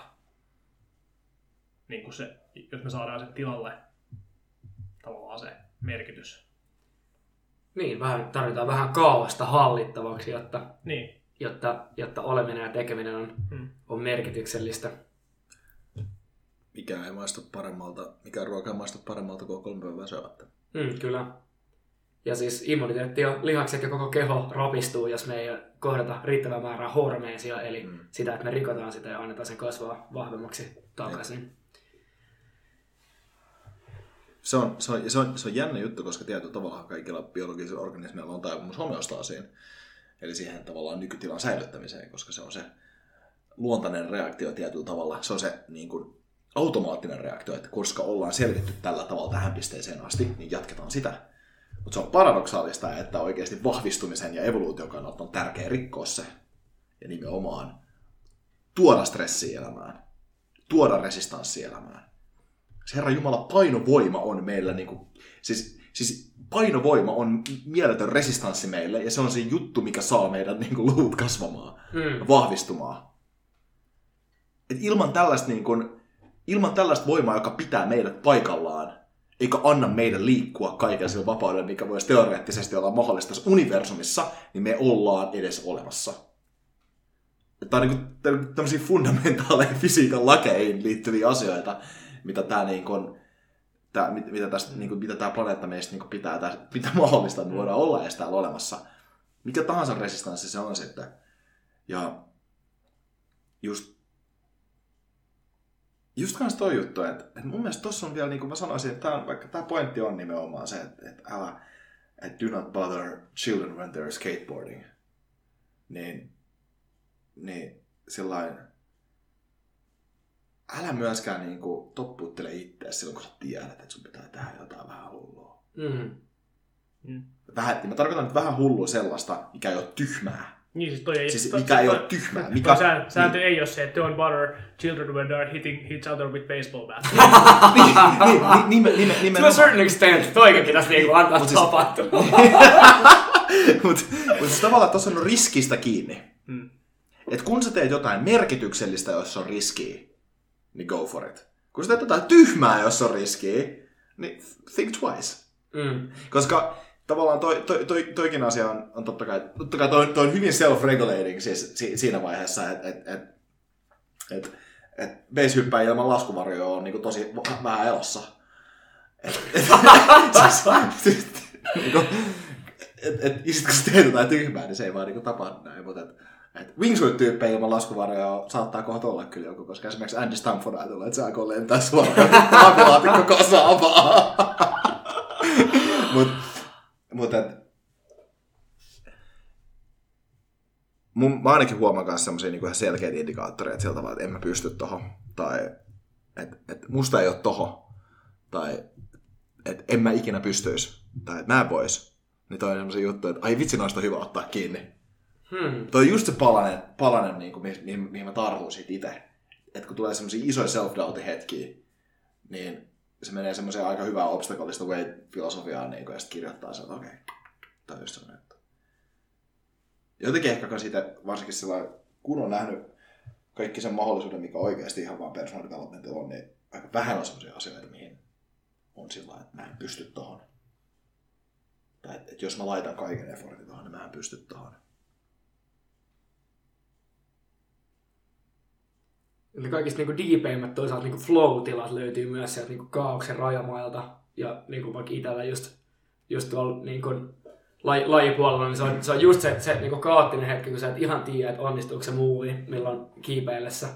[SPEAKER 3] niin kuin se, jos me saadaan sen tilalle tavallaan se merkitys.
[SPEAKER 4] Niin, vähän, tarvitaan vähän kaavasta hallittavaksi, jotta,
[SPEAKER 3] Niin.
[SPEAKER 4] jotta, jotta oleminen ja tekeminen on,
[SPEAKER 3] Hmm.
[SPEAKER 4] on merkityksellistä.
[SPEAKER 1] Mikä ei maistu paremmalta, mikä ruoka ei maistu paremmalta kuin kolme päivää syömättä.
[SPEAKER 4] Mm, kyllä. Ja siis immuniteetti ja lihakset ja koko keho rapistuu, jos me ei kohdata riittävää määrää hormeisia, eli
[SPEAKER 1] Mm.
[SPEAKER 4] sitä, että me rikotaan sitä ja annetaan sen kasvaa vahvemmaksi takaisin.
[SPEAKER 1] Se on, se, on, se, on, se on jännä juttu, koska tietyllä tavalla kaikilla biologisilla organismeilla on taipumus homeostaasiin. Eli siihen tavallaan nykytilan säilyttämiseen, koska se on se luontainen reaktio tietyllä tavalla. Se on se niin kuin, automaattinen reaktio, että koska ollaan selvitty tällä tavalla tähän pisteeseen asti, niin jatketaan sitä. Mutta se on paradoksaalista, että oikeasti vahvistumisen ja evoluution kannalta on tärkeä rikkoa se. Ja nimenomaan tuoda stressiä elämään. Tuoda resistanssia elämään. Se Herra Jumala painovoima on meillä, niin kuin, siis, siis painovoima on mieletön resistanssi meille, ja se on se juttu, mikä saa meidän niin kuin, luvut kasvamaan,
[SPEAKER 4] Mm.
[SPEAKER 1] vahvistumaan. Et ilman, tällaista, niin kuin, ilman tällaista voimaa, joka pitää meidät paikallaan, eikä anna meidän liikkua kaiken sillä vapaudella, mikä voisi teoreettisesti olla mahdollista tässä universumissa, niin me ollaan edes olemassa. Tämä on niin kuin, tämmöisiä fundamentaaleja fysiikan lakeihin liittyviä asioita, mitä tämä niin kuin, tää, mit- mitä, tästä, niin kuin, mitä tämä planeetta meistä niin kuin pitää, tästä, pitää mahdollista, että me voidaan olla edes täällä olemassa. Mikä tahansa resistanssi se on sitten. Ja just Just kans toi juttu, että, että mun mielestä tossa on vielä, niin kuin mä sanoisin, että tää on, vaikka tämä pointti on nimenomaan se, että, että älä, että do not bother children when they're skateboarding. Niin, niin sillain, älä myöskään niin kuin, toppuuttele itseäsi silloin, kun sä tiedät, että sun pitää tehdä jotain vähän hullua.
[SPEAKER 4] Mm.
[SPEAKER 3] Mm.
[SPEAKER 1] Vähän, mä tarkoitan nyt vähän hullua sellaista, mikä ei ole tyhmää.
[SPEAKER 3] Niin siis toi ei...
[SPEAKER 1] Siis
[SPEAKER 3] toi-
[SPEAKER 1] mikä ei
[SPEAKER 3] toi-
[SPEAKER 1] ole tyhmää.
[SPEAKER 3] Mikä...
[SPEAKER 1] Mikä,
[SPEAKER 3] Sääntö, sääntö ei ole se, että don't bother children when they're hitting each other with baseball bats.
[SPEAKER 1] niin, niin, niin, nime,
[SPEAKER 4] To a certain extent, toikin pitäisi niinku antaa
[SPEAKER 1] Mut siis-
[SPEAKER 4] tapahtua.
[SPEAKER 1] Mutta mut siis tavallaan tuossa on riskistä kiinni.
[SPEAKER 3] Mm.
[SPEAKER 1] Et kun sä teet jotain merkityksellistä, jos on riskiä, niin go for it. Kun sä teet jotain tyhmää, jos on riskiä, niin think twice.
[SPEAKER 4] Mm.
[SPEAKER 1] Koska tavallaan toi, toi, toi, toikin asia on, on totta kai, totta kai toi, toi on hyvin self-regulating siis si, siinä vaiheessa, että et, et, et, et base ilman laskuvarjoa on niinku tosi vähän elossa. Et, et, siis, niinku, et, et, ja sit kun sä teet jotain tyhmää, niin se ei vaan niinku tapahdu näin, mutta et, et wingsuit-tyyppejä ilman laskuvarjoa saattaa kohta olla kyllä joku, koska esimerkiksi Andy Stamford ajatella, että se aikoo lentää suoraan aamulaatikko kasaan vaan. Mut, mutta mun, mä ainakin huomaan myös semmoisia niinku ihan selkeitä indikaattoreita sillä tavalla, että en mä pysty tohon. Tai että et musta ei ole toho. Tai että en mä ikinä pystyisi. Tai että mä en vois. Niin toi on semmoisia juttuja, että ai vitsi noista on hyvä ottaa kiinni.
[SPEAKER 4] Hmm.
[SPEAKER 1] Toi on just se palanen, palanen niin kuin, mihin, mihin, mihin mä tartun siitä itse. Että kun tulee semmoisia isoja self hetkiä, niin se menee semmoiseen aika hyvää obstacle way filosofiaan niin ja sitten kirjoittaa sen, että okei, okay, tämä on just semmoinen. Jotenkin ehkä siitä, varsinkin sillä kun on nähnyt kaikki sen mahdollisuuden, mikä oikeasti ihan vaan personal developmentilla on, niin aika vähän on semmoisia asioita, mihin on sillä että mä en pysty tohon. Tai että, että jos mä laitan kaiken effortin tohon, niin mä en pysty tohon.
[SPEAKER 4] Eli kaikista niinku diipeimmät toisaalta niinku flow-tilat löytyy myös sieltä niinku kaauksen rajamailta. Ja niinku vaikka itsellä just, just tuolla niinku laji, lajipuolella, niin se on, se on just se, se niinku kaoottinen hetki, kun sä et ihan tiedä, että onnistuuko se muuvi milloin kiipeillessä.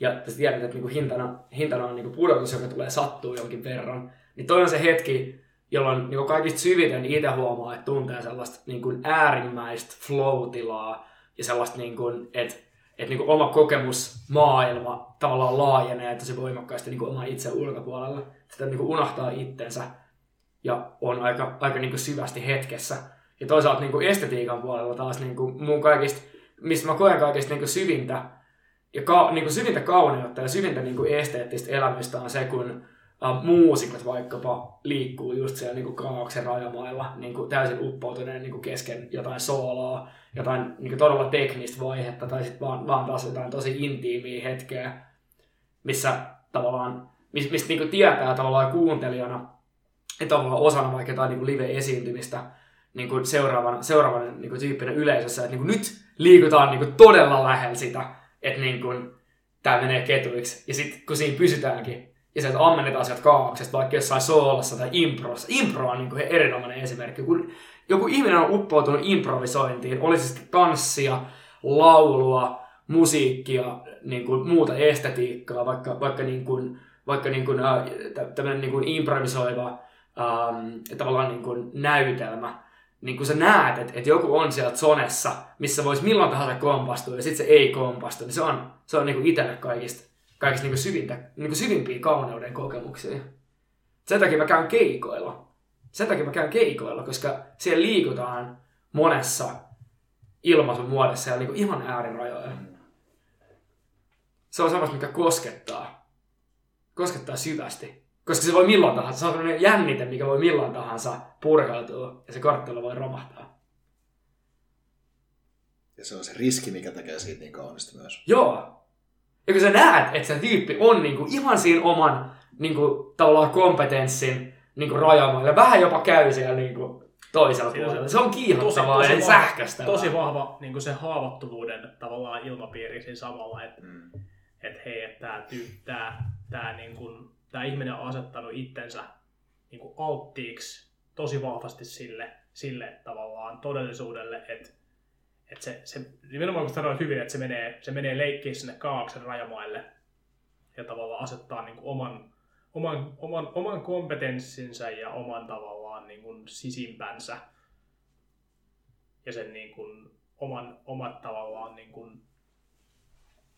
[SPEAKER 4] Ja sä tiedät, että niinku hintana, hintana on niinku pudotus, joka tulee sattuu jonkin verran. Niin toi on se hetki, jolloin niinku kaikista syviten itse huomaa, että tuntee sellaista niinku äärimmäistä flow-tilaa ja sellaista, niinku, että että niinku oma kokemusmaailma tavallaan laajenee tosi voimakkaasti niinku oman itse ulkopuolella. Sitä niinku unohtaa itsensä ja on aika, aika niin kuin syvästi hetkessä. Ja toisaalta niin kuin estetiikan puolella taas niin kuin mun kaikista, mistä mä koen kaikista niin kuin syvintä, ja ka, niin kuin syvintä kauneutta ja syvintä niin kuin esteettistä elämystä on se, kun uh, muusikot vaikkapa liikkuu just siellä niin kuin kaauksen rajamailla niin kuin täysin uppoutuneen niin kuin kesken jotain sooloa, jotain niin kuin todella teknistä vaihetta tai sitten vaan, vaan taas jotain tosi intiimiä hetkeä, missä tavallaan, mistä, mistä niin tietää tavallaan kuuntelijana, että tavallaan osana vaikka jotain niin live-esiintymistä, niin kuin seuraavan, seuraavan niin kuin tyyppinen yleisössä, että niin kuin nyt liikutaan niin kuin todella lähellä sitä, että niin kuin, tämä menee ketuiksi. Ja sitten kun siinä pysytäänkin, ja sieltä ammennetaan sieltä kaauksesta, vaikka jossain soolassa tai improssa. Impro on niin erinomainen esimerkki. Kun joku ihminen on uppoutunut improvisointiin, olisi sitten tanssia, laulua, musiikkia, niin kuin muuta estetiikkaa, vaikka, vaikka, niin kuin, vaikka niin kuin, äh, tämmöinen niin kuin improvisoiva ähm, tavallaan niin kuin näytelmä, niin kun sä näet, että, että joku on siellä zonessa, missä voisi milloin tahansa kompastua, ja sitten se ei kompastu, niin se on, se on niin kuin itselle kaikista, kaikista niin syvintä, niin syvimpiä kauneuden kokemuksia. Sen takia mä käyn keikoilla. Sen takia mä käyn keikoilla, koska siellä liikutaan monessa ilmaisun muodossa ja niin ihan äärirajoja. Se on samasta, mikä koskettaa. Koskettaa syvästi. Koska se voi milloin tahansa, se on sellainen jännite, mikä voi milloin tahansa purkautua ja se karttelo voi romahtaa.
[SPEAKER 1] Ja se on se riski, mikä tekee siitä niin kaunista myös.
[SPEAKER 4] Joo. Ja kun sä näet, että se tyyppi on niinku ihan siinä oman niinku, tavallaan kompetenssin niinku, rajamailla, vähän jopa käy siellä niinku, toisella
[SPEAKER 3] Siinä
[SPEAKER 4] puolella. se- on kiihottavaa
[SPEAKER 3] tosi
[SPEAKER 4] ja
[SPEAKER 3] vahva-
[SPEAKER 4] sähköstävää.
[SPEAKER 3] Tosi vahva niin se haavoittuvuuden tavallaan ilmapiiri siinä samalla, että
[SPEAKER 1] Mm.
[SPEAKER 3] et hei, että tämä tää, tää, niin kuin, tää ihminen on asettanut itsensä niin kuin alttiiksi tosi vahvasti sille, sille tavallaan todellisuudelle, että et se, se, nimenomaan kun sanoit hyvin, että se menee, se menee leikkiin sinne kaauksen rajamaille ja tavallaan asettaa niin kuin oman, oman, oman, oman kompetenssinsa ja oman tavallaan niin kuin sisimpänsä ja sen niin kuin oman, omat tavallaan niin kuin,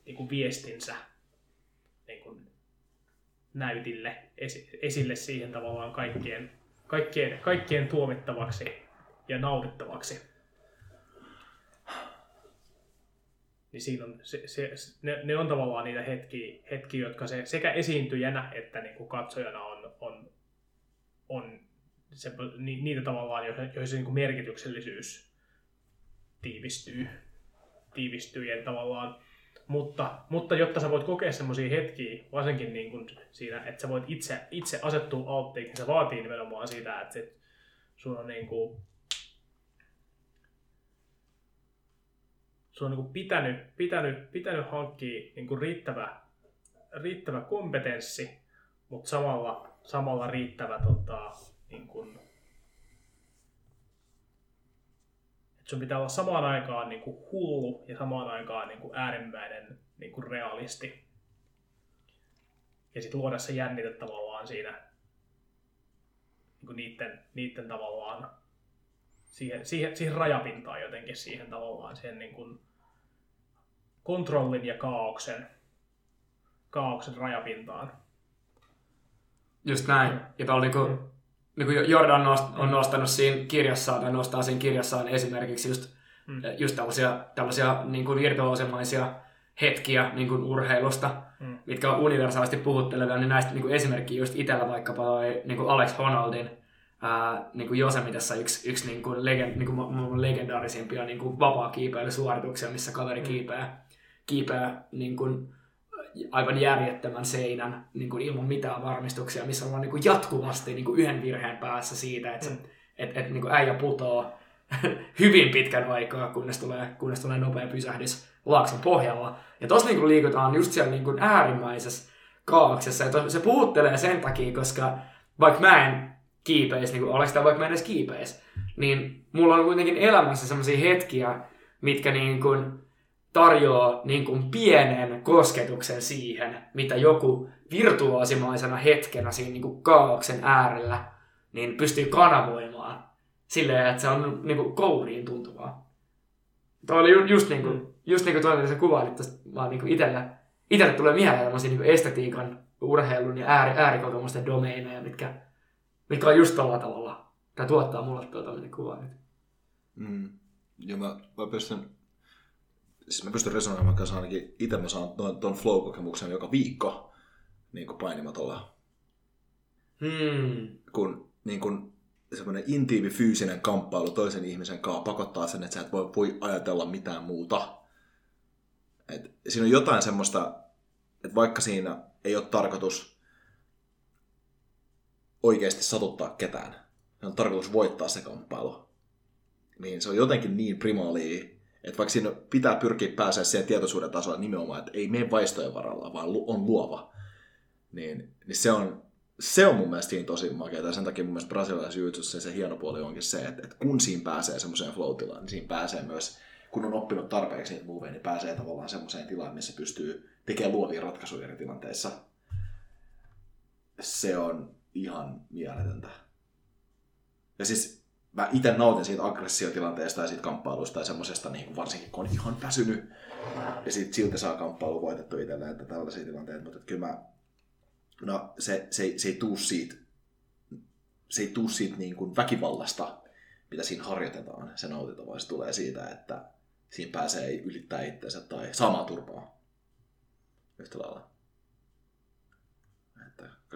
[SPEAKER 3] niin kuin viestinsä niin kuin näytille, esi, esille siihen tavallaan kaikkien, kaikkien, kaikkien tuomittavaksi ja nautittavaksi. Niin siinä on, se, se, ne, ne, on tavallaan niitä hetkiä, hetkiä jotka se, sekä esiintyjänä että niin kuin katsojana on, on, on se, ni, niitä tavallaan, se niin kuin merkityksellisyys tiivistyy, tiivistyy ja tavallaan, mutta, mutta jotta sä voit kokea semmoisia hetkiä, varsinkin niin kuin siinä, että sä voit itse, itse asettua alttiiksi, niin se vaatii nimenomaan sitä, että sit sun on niin kuin, sun on niin pitänyt, pitänyt, pitänyt hankkia niin riittävä, riittävä kompetenssi, mutta samalla, samalla riittävä tota, niin kuin, että sun pitää olla samaan aikaan niin kuin hullu ja samaan aikaan niin kuin äärimmäinen niin kuin realisti. Ja sitten luoda se jännite tavallaan siinä niin kuin niiden, niiden tavallaan siihen, siihen, siihen rajapintaan jotenkin, siihen tavallaan siihen niin kuin kontrollin ja kaauksen, kaauksen rajapintaan.
[SPEAKER 4] Just näin. Ja tuolla niinku, niinku Jordan on nostanut siinä kirjassaan, tai nostaa siinä kirjassaan esimerkiksi just,
[SPEAKER 3] Mm.
[SPEAKER 4] just tällaisia, tällaisia niinku virtuoosemaisia hetkiä niinku urheilusta,
[SPEAKER 3] Mm.
[SPEAKER 4] mitkä on universaalisti puhuttelevia, niin näistä niinku esimerkki just itsellä vaikkapa toi niinku Alex Honnoldin ää, niinku Josemitessa yksi, yksi niinku legend, niinku ma- maailman legendaarisimpia niinku vapaa kiipeilysuorituksia, missä kaveri kiipeää, kiipeää niinku aivan järjettömän seinän niin kuin ilman mitään varmistuksia, missä ollaan niin kuin jatkuvasti niin kuin yhden virheen päässä siitä, että, mm. et, et, niin kuin äijä putoo hyvin pitkän aikaa, kunnes tulee, kunnes tulee nopea pysähdys laakson pohjalla. Ja tossa niin kuin liikutaan just siellä niin kuin äärimmäisessä kaauksessa. Ja tos, se puhuttelee sen takia, koska vaikka mä en kiipeisi, niin kuin tai vaikka mä en edes kiipeisi, niin mulla on kuitenkin elämässä sellaisia hetkiä, mitkä niin kuin tarjoaa niin kuin pienen kosketuksen siihen, mitä joku virtuoosimaisena hetkenä siinä niin kuin kaauksen äärellä niin pystyy kanavoimaan silleen, että se on niin kuin kouriin tuntuvaa. Tuo oli ju- just niin kuin, just niin kuin toi, mitä sä kuvailit tosta, vaan niin kuin itellä, itelle tulee mieleen tämmöisiä niin kuin estetiikan, urheilun ja ääri, äärikokemusten domeineja, mitkä, mikä on just tällä tavalla. Tämä tuottaa mulle tuo tämmöinen kuva nyt.
[SPEAKER 1] Mm. Ja mä, mä pystyn, siis mä pystyn resonoimaan kanssa ainakin itse mä saan ton, ton flow-kokemuksen joka viikko niin kuin painimatolla.
[SPEAKER 4] Hmm.
[SPEAKER 1] Kun niin kuin, semmoinen intiivi fyysinen kamppailu toisen ihmisen kanssa pakottaa sen, että sä et voi, voi ajatella mitään muuta. Et siinä on jotain semmoista, että vaikka siinä ei ole tarkoitus oikeasti satuttaa ketään, on tarkoitus voittaa se kamppailu, niin se on jotenkin niin primaalia, että vaikka siinä pitää pyrkiä pääsee siihen tietoisuuden tasolle nimenomaan, että ei mene vaistojen varalla, vaan on luova, niin, niin se on se on mun mielestä siinä tosi makeaa. Sen takia mun mielestä brasilialaisessa se hieno puoli onkin se, että, että kun siinä pääsee semmoiseen flow niin siinä pääsee myös, kun on oppinut tarpeeksi niitä moveja, niin pääsee tavallaan semmoiseen tilaan, missä pystyy tekemään luovia ratkaisuja eri tilanteissa. Se on ihan mieletöntä. Ja siis mä itse nautin siitä aggressiotilanteesta ja siitä kamppailusta ja semmoisesta, niin varsinkin kun on ihan väsynyt. Ja sitten silti saa kamppailu voitettu itselleen, että tällaisia tilanteita. Mutta kyllä mä no se, se, se ei tuu siitä, se ei tuu siitä niin kuin väkivallasta, mitä siinä harjoitetaan. Se nautinto, vaan se tulee siitä, että siinä pääsee ylittää itsensä tai saamaan turpaa yhtä lailla.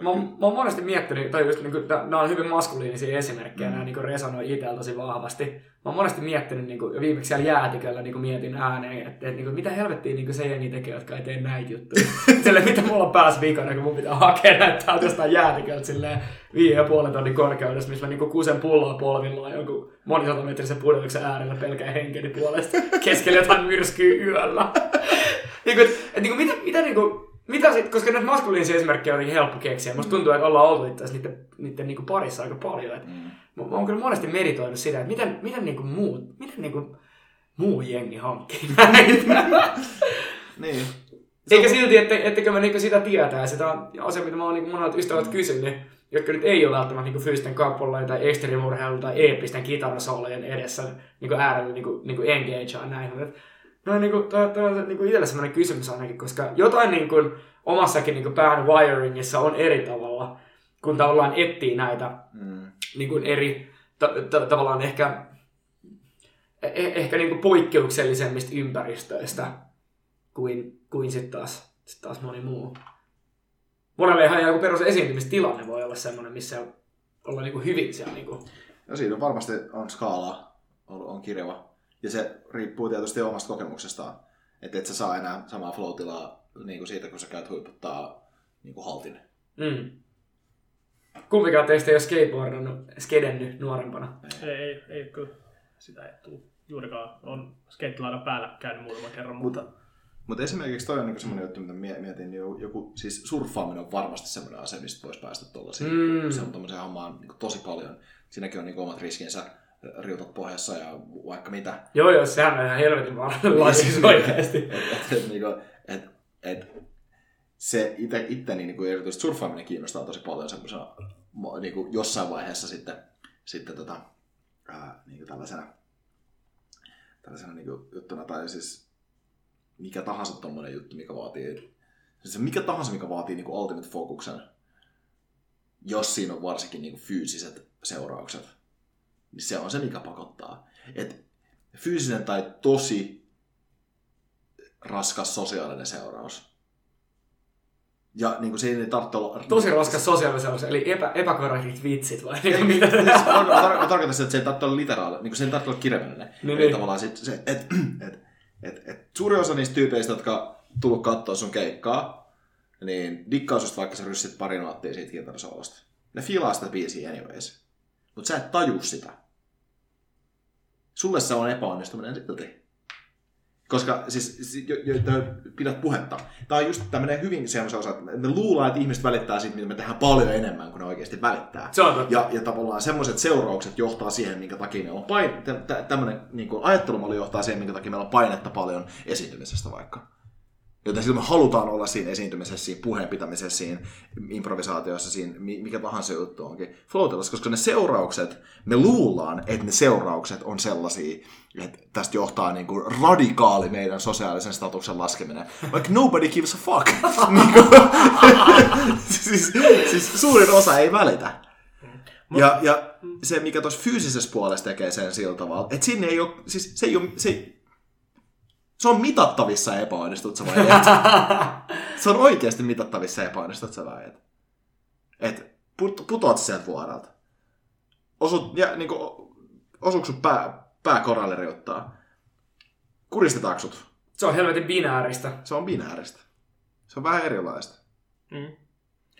[SPEAKER 4] Mä, oon, mä oon monesti miettinyt, tai just, niin kuin, nämä on hyvin maskuliinisia esimerkkejä, mm. nämä niin resonoi itsellä tosi vahvasti. Mä oon monesti miettinyt, niin kuin, viimeksi siellä jäätiköllä niin kuin mietin ääneen, että, että niin kuin, mitä helvettiä niin kuin se jengi tekee, jotka ei tee näitä juttuja. Sille, mitä mulla on pääs vikana, kun mun pitää hakea näitä täältä jostain jäätiköltä silleen viiden ja puolen tonnin korkeudessa, missä mä niin kuin kuusen pulloa polvillaan jonkun monisatametrisen pudotuksen äärellä pelkää henkeni puolesta keskellä jotain myrskyä yöllä. niin kuin, että, että, niin kuin, mitä, mitä niin kuin, mitä sit, koska näitä maskuliinisia esimerkkejä on niin helppo keksiä. Musta tuntuu, että ollaan oltu itse niiden, niiden niin parissa aika paljon. Et mm. Mä, oon kyllä monesti meditoinut sitä, että miten, miten niin kuin muut, miten niin kuin muu jengi hankkii näitä.
[SPEAKER 1] niin.
[SPEAKER 4] Eikä silti, ette, ettekö mä niinku sitä tietää. Sitä on asia, mitä mä oon niinku monet ystävät mm. kysynyt, jotka nyt ei ole välttämättä niinku fyysisten kappaleiden tai ekstremurheilun tai eeppisten kitarasoolojen edessä niinku äärellä niinku, niinku engagea näin. No niin kuin, toi, toi on niin kuin itselle sellainen kysymys ainakin, koska jotain niin kuin, omassakin niin kuin pään wiringissa on eri tavalla, kun tavallaan etsii näitä mm. niin kuin eri, ta- ta- tavallaan ehkä, eh- ehkä niin kuin poikkeuksellisemmista ympäristöistä kuin, kuin sitten taas, sit taas moni muu. Monelle ihan joku perus esiintymistilanne voi olla sellainen, missä olla niin kuin hyvin siellä. Niin kuin.
[SPEAKER 1] No siinä on varmasti on skaala, on, on kirjava ja se riippuu tietysti omasta kokemuksestaan. Että et sä saa enää samaa flow niin kuin siitä, kun sä käyt huiputtaa niin kuin haltin. Mm.
[SPEAKER 4] Kumpikaan teistä ei ole skateboardannut, skedennyt nuorempana.
[SPEAKER 3] Ei, ei, ei kyllä. Sitä ei tule juurikaan. On skeittilaidan päällä käynyt muutaman kerran, mutta...
[SPEAKER 1] mutta mutta esimerkiksi toi on niinku semmoinen juttu, mitä mietin, niin joku, siis surffaaminen on varmasti semmoinen asia, mistä voisi päästä tuollaisiin. Mm. Se on tommoisen hommaan niin tosi paljon. Siinäkin on niin omat riskinsä riutat pohjassa ja vaikka mitä.
[SPEAKER 4] Joo, joo, sehän on ihan helvetin paljon siis oikeasti.
[SPEAKER 1] et, et, niinku, et, et, se itse, itteni niin kuin erityisesti surffaaminen kiinnostaa tosi paljon semmoisena niin kuin jossain vaiheessa sitten, sitten tota, ää, niin kuin tällaisena, tällaisena niin kuin juttuna, tai siis mikä tahansa tommonen juttu, mikä vaatii, siis mikä tahansa, mikä vaatii niin kuin ultimate fokuksen, jos siinä on varsinkin niin kuin fyysiset seuraukset, niin se on se, mikä pakottaa. Et fyysinen tai tosi raskas sosiaalinen seuraus. Ja niin kuin se ei tarvitse olla...
[SPEAKER 4] Tosi raskas sosiaalinen seuraus, eli epä, epäkorrektit vitsit vai ei,
[SPEAKER 1] mitä? Tar- tarkoitan sitä, että se ei tarvitse olla literaali, niin kuin se ei tarvitse olla kirjallinen. Niin, niin. tavallaan sit se, että et, et, et, et, suuri osa niistä tyypeistä, jotka tullut katsoa sun keikkaa, niin dikkaa vaikka sä ryssit pari naattia siitä kitarasoolosta. Ne fiilaa sitä biisiä anyways. Mutta sä et taju sitä. Sulle se on epäonnistuminen silti. Koska siis, jo, jo, pidät puhetta. Tämä on just tämmöinen hyvin semmoisen osa, että me luullaan, että ihmiset välittää siitä, mitä me tehdään paljon enemmän kuin ne oikeasti välittää.
[SPEAKER 4] Se on
[SPEAKER 1] Ja, ja tavallaan semmoiset seuraukset johtaa siihen, minkä takia meillä on pain... tämmöinen niin ajattelumalli johtaa siihen, minkä takia meillä on painetta paljon esiintymisestä vaikka. Joten silloin me halutaan olla siinä esiintymisessä, siinä puheen pitämisessä, siinä improvisaatiossa, siinä mikä tahansa juttu onkin floatelassa, koska ne seuraukset, me luullaan, että ne seuraukset on sellaisia, että tästä johtaa niin kuin radikaali meidän sosiaalisen statuksen laskeminen. Vaikka nobody gives a fuck. niin siis, siis suurin osa ei välitä. Ja, ja se, mikä tuossa fyysisessä puolessa tekee sen sillä tavalla, että sinne ei ole, siis se ei ole, se, se on mitattavissa epäonnistut sä vai et. se on oikeasti mitattavissa epäonnistut sä vai et. Et put, putoat sieltä vuorelta. Osut, ja niinku, osuuko sun pää, pää koralle riuttaa? Kuristetaanko sut?
[SPEAKER 4] Se on helvetin binääristä.
[SPEAKER 1] Se on binääristä. Se on vähän erilaista.
[SPEAKER 3] Mm.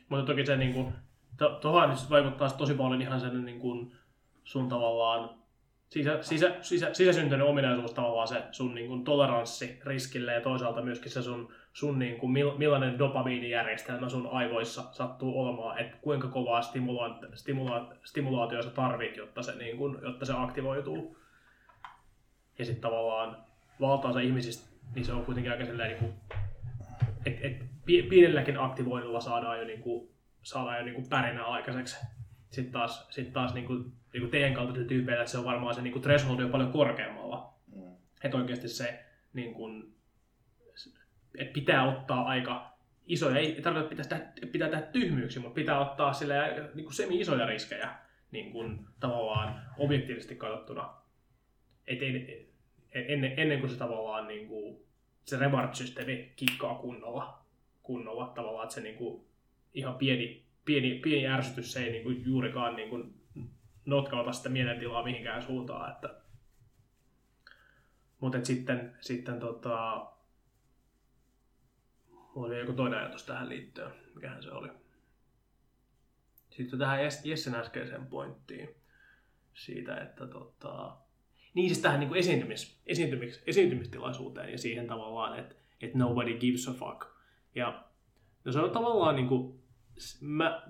[SPEAKER 3] Mutta toki se niin kuin, to, niin vaikuttaa tosi paljon ihan sen niin kuin, sun tavallaan sisä, sisä, sisä, sisäsyntyinen ominaisuus tavallaan se sun niin kuin, toleranssi riskille ja toisaalta myöskin se sun, sun niin kuin, millainen dopamiinijärjestelmä sun aivoissa sattuu olemaan, että kuinka kovaa stimula- stimula- stimulaatio sä tarvit, jotta se, niin kuin, jotta se aktivoituu. Ja sitten tavallaan valtaosa ihmisistä, niin se on kuitenkin aika sellainen, niin kuin, et, pienelläkin aktivoinnilla saadaan jo, niin kuin, saadaan jo niin kuin pärinä aikaiseksi. Sitten taas, sit taas niin kuin, niin kuin teidän kaltaisilla tyypeillä, että se on varmaan se niin kuin threshold on paljon korkeammalla. Mm. Että oikeasti se, niin kuin, että pitää ottaa aika isoja, ei tarkoita, että pitää, pitää tehdä tyhmyyksiä, mutta pitää ottaa sille niin kuin semi-isoja riskejä niin kuin, tavallaan objektiivisesti katsottuna. Et ennen, ennen kuin se tavallaan niin kuin, se reward-systeemi kikkaa kunnolla, kunnolla tavallaan, että se niin kuin, ihan pieni, pieni, pieni ärsytys se ei niin kuin, juurikaan niin kuin, notkauta sitä mielentilaa mihinkään suuntaan. Että... Mutta sitten, sitten tota... Oli joku toinen ajatus tähän liittyen. Mikähän se oli? Sitten tähän Jessen äskeiseen pointtiin siitä, että tota, niin siis tähän niin esiintymis, esiintymis, esiintymistilaisuuteen ja siihen tavallaan, että, että nobody gives a fuck. Ja no se on tavallaan niin kuin, mä,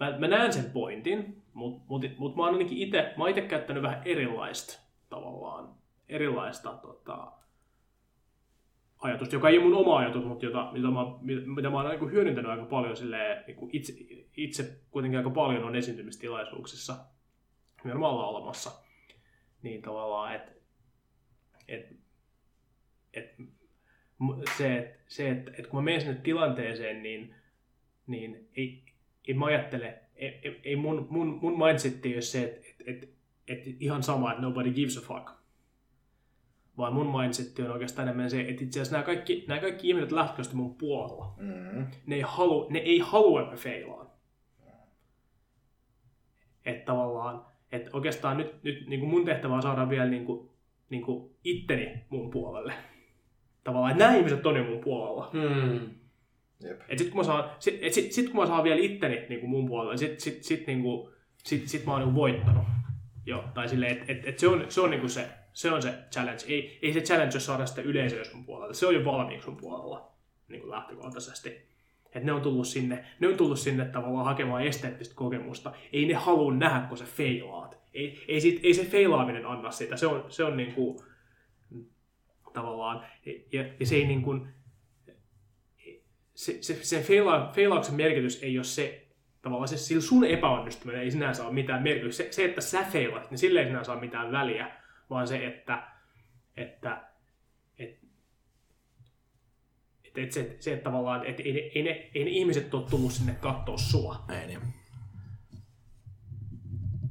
[SPEAKER 3] mä, mä näen sen pointin, mutta mut, mut mä oon ainakin itse, mä itse käyttänyt vähän erilaista tavallaan, erilaista tota, ajatusta, joka ei ole mun oma ajatus, mutta jota, mitä, mä, mitä mä oon niin hyödyntänyt aika paljon silleen, niin kuin itse, itse kuitenkin aika paljon on esiintymistilaisuuksissa, nimenomaan olemassa niin tavallaan, että et, et, se, et, se että et kun mä menen sinne tilanteeseen, niin, niin ei, ei mä ajattele, ei, ei mun, mun, mun mindsetti ole se, että et, et, et ihan sama, että nobody gives a fuck. Vaan mun mindsetti on oikeastaan enemmän se, että itse asiassa nämä kaikki, nämä kaikki ihmiset lähtökohtaisesti mun puolella. Mm-hmm. Ne, ei halu, ne ei halua, että mä feilaan. Että tavallaan, että oikeastaan nyt, nyt niin kuin mun tehtävä on saada vielä niin kuin, niin kuin itteni mun puolelle. Tavallaan, että nämä ihmiset on jo mun puolella. Hmm. Yep. Et sit kun mä saan, sit, et sit, sit, kun mä saan vielä itteni niin kuin mun puolelle, sit, sit, sit, niin kuin, sit, sit mä oon niin voittanut. Joo, tai silleen, että et, et se on, se on niin kuin se, se on se challenge. Ei, ei se challenge ole saada sitä yleisöä sun puolelle. Se on jo valmiiksi sun puolella niin kuin lähtökohtaisesti. Että ne on tullut sinne, ne on tullut sinne tavallaan hakemaan esteettistä kokemusta. Ei ne halua nähdä, kun sä feilaat. Ei, ei, sit, ei se feilaaminen anna sitä. Se on, se on niin kuin, tavallaan, ja, ja se ei niin kuin, se, se, sen feila, feilauksen merkitys ei ole se, tavallaan se, sillä sun epäonnistuminen ei sinänsä ole mitään merkitystä. Se, se, että sä feilat, niin sille ei sinänsä ole mitään väliä, vaan se, että, että että et se, se, että tavallaan, että ei, ei, ne, ei ne ihmiset ole tullut sinne katsoa sua.
[SPEAKER 1] Ei niin.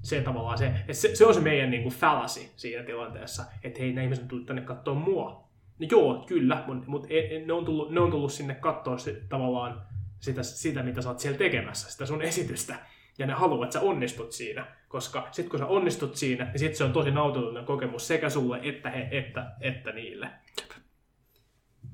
[SPEAKER 3] Se tavallaan, se, se, se on se meidän niin kuin fallacy siinä tilanteessa, että hei, ne ihmiset on tullut tänne katsoa mua. No joo, kyllä, mutta mut, e, ne, on tullut, ne on tullut sinne katsoa se, tavallaan sitä, sitä, mitä sä oot siellä tekemässä, sitä sun esitystä. Ja ne haluaa, että sä onnistut siinä, koska sitten kun sä onnistut siinä, niin sitten se on tosi nautinnollinen kokemus sekä sulle että, he, että, että niille.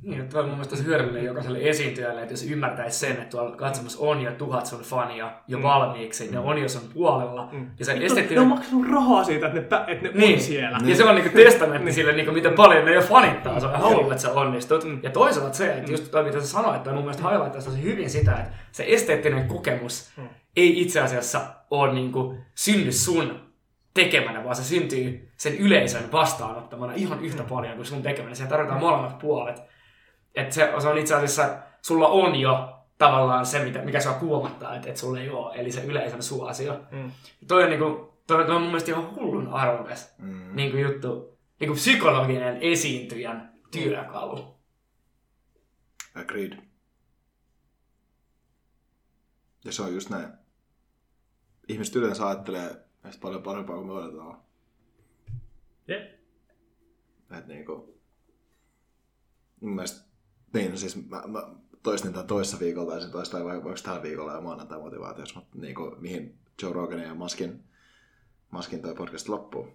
[SPEAKER 4] Niin, että on mun mielestä tosi hyödyllinen jokaiselle esiintyjälle, että jos ymmärtäisi sen, että tuolla katsomassa on jo tuhat sun fania jo mm. valmiiksi, ne on jo sun puolella. Mm.
[SPEAKER 3] Ja se esteettinen... Ne on maksanut rahaa siitä, että ne, pä... että ne niin. on siellä.
[SPEAKER 4] Niin. Ja se on niinku testamentti niin. sille, niinku, miten paljon ne jo fanittaa se haluaa, että sä onnistut. Mm. Ja toisaalta se, että just toi, mitä sä sanoit, toi mun mielestä highlightaa tosi hyvin sitä, että se esteettinen kokemus mm. ei itse asiassa ole niinku synny sun tekemänä, vaan se syntyy sen yleisön vastaanottamana ihan yhtä mm. paljon kuin sun tekemänä. Siellä tarvitaan molemmat puolet että se, se on itse asiassa, sulla on jo tavallaan se, mitä, mikä saa kuomattaa, että, että sulla ei ole, eli se yleisön suosio. Mm. Toi on, niinku, toi, toi on mun mielestä ihan hullun arvokas mm. niinku juttu, niinku psykologinen esiintyjän työkalu.
[SPEAKER 1] Agreed. Ja se on just näin. ihmiset yleensä ajattelee meistä paljon parempaa kuin me odotetaan.
[SPEAKER 3] Jep.
[SPEAKER 1] Että niinku, mun mielestä, niin no siis mä, mä toistin tämän toissa viikolla, ja se toistaa vai voiko tällä viikolla ja maanantai motivaatiossa, mutta niinku, mihin Joe Roganin ja Maskin, Maskin toi podcast loppuu.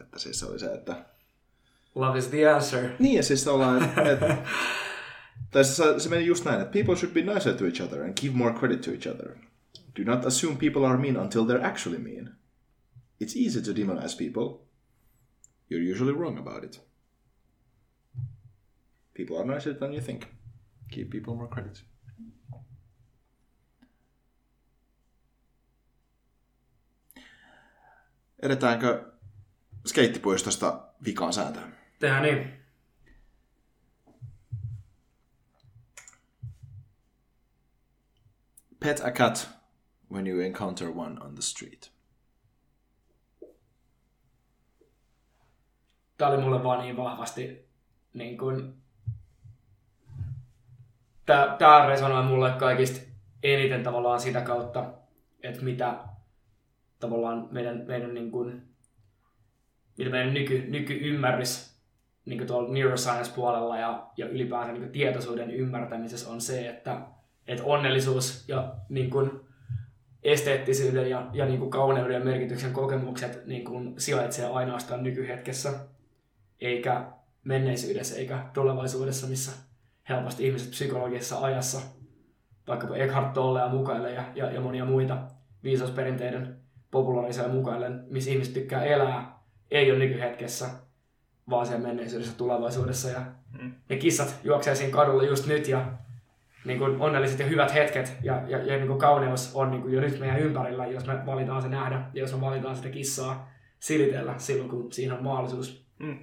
[SPEAKER 1] Että siis se oli se, että
[SPEAKER 4] Love is the answer.
[SPEAKER 1] Niin, ja siis ollaan, että... Et, tai se, se meni just näin, että people should be nicer to each other and give more credit to each other. Do not assume people are mean until they're actually mean. It's easy to demonize people. You're usually wrong about it. People are nicer than you think. Give people more credit. Edetäänkö skeittipuistosta vikaan sääntöön?
[SPEAKER 4] Tehdään niin.
[SPEAKER 1] Pet a cat when you encounter one on the street.
[SPEAKER 4] Tää oli mulle vaan niin vahvasti niin kuin... Tää resonoi mulle kaikista eniten tavallaan sitä kautta, että mitä tavallaan meidän, meidän niin kuin, mitä meidän nyky, nykyymmärrys niin kuin tuolla neuroscience-puolella ja, ja ylipäänsä niin kuin tietoisuuden ymmärtämisessä on se, että, että onnellisuus ja niin kuin esteettisyyden ja, ja niin kuin kauneuden ja merkityksen kokemukset niin kuin sijaitsee ainoastaan nykyhetkessä, eikä menneisyydessä eikä tulevaisuudessa, missä helposti ihmiset psykologisessa ajassa, vaikkapa Eckhart Tolle ja mukaille ja, ja, ja monia muita viisausperinteiden populaarisoja mukaillen, missä ihmiset tykkää elää, ei ole nykyhetkessä, vaan siellä menneisyydessä tulevaisuudessa. Ja
[SPEAKER 3] Mm.
[SPEAKER 4] ne kissat juoksee siinä kadulla just nyt ja niin kuin onnelliset ja hyvät hetket ja, ja, ja niin kuin kauneus on niin kuin jo nyt meidän ympärillä, jos me valitaan se nähdä ja jos me valitaan sitä kissaa silitellä silloin, kun siinä on mahdollisuus.
[SPEAKER 3] Mm.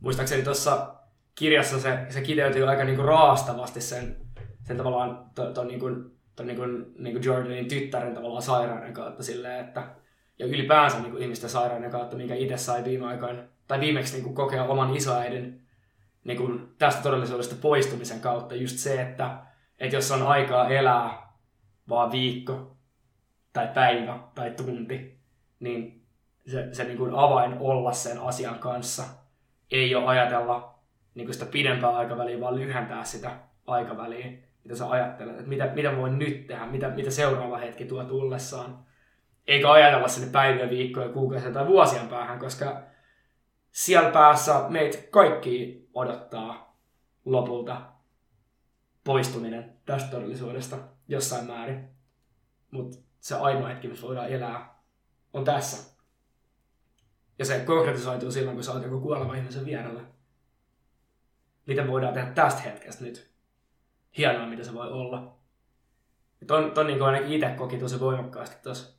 [SPEAKER 4] Muistaakseni tuossa kirjassa se, se kiteytyy aika niin kuin raastavasti sen, sen tavallaan ton, ton, niin kuin, ton niin kuin, niin kuin Jordanin tyttären tavallaan sairauden kautta silleen, että ja ylipäänsä niin kuin ihmisten sairauden kautta, minkä itse sai viime aikoina, tai viimeksi niin kuin kokea oman isoäidin niin kuin tästä todellisuudesta poistumisen kautta. Just se, että, että jos on aikaa elää vaan viikko tai päivä tai tunti, niin se, se niin kuin avain olla sen asian kanssa ei ole ajatella niin kuin sitä pidempää aikaväliä, vaan lyhentää sitä aikaväliä, mitä sä ajattelet, että mitä, mitä voin nyt tehdä, mitä, mitä seuraava hetki tuo tullessaan. Eikä ajatella sinne päiviä, viikkoja, kuukausia tai vuosien päähän, koska siellä päässä meitä kaikki odottaa lopulta poistuminen tästä todellisuudesta jossain määrin. Mutta se ainoa hetki, missä voidaan elää, on tässä. Ja se konkretisoituu silloin, kun sä oot joku kuoleva ihmisen vierellä. Miten voidaan tehdä tästä hetkestä nyt hienoa, mitä se voi olla. Ja ton, ton niin ainakin itse koki tosi voimakkaasti tuossa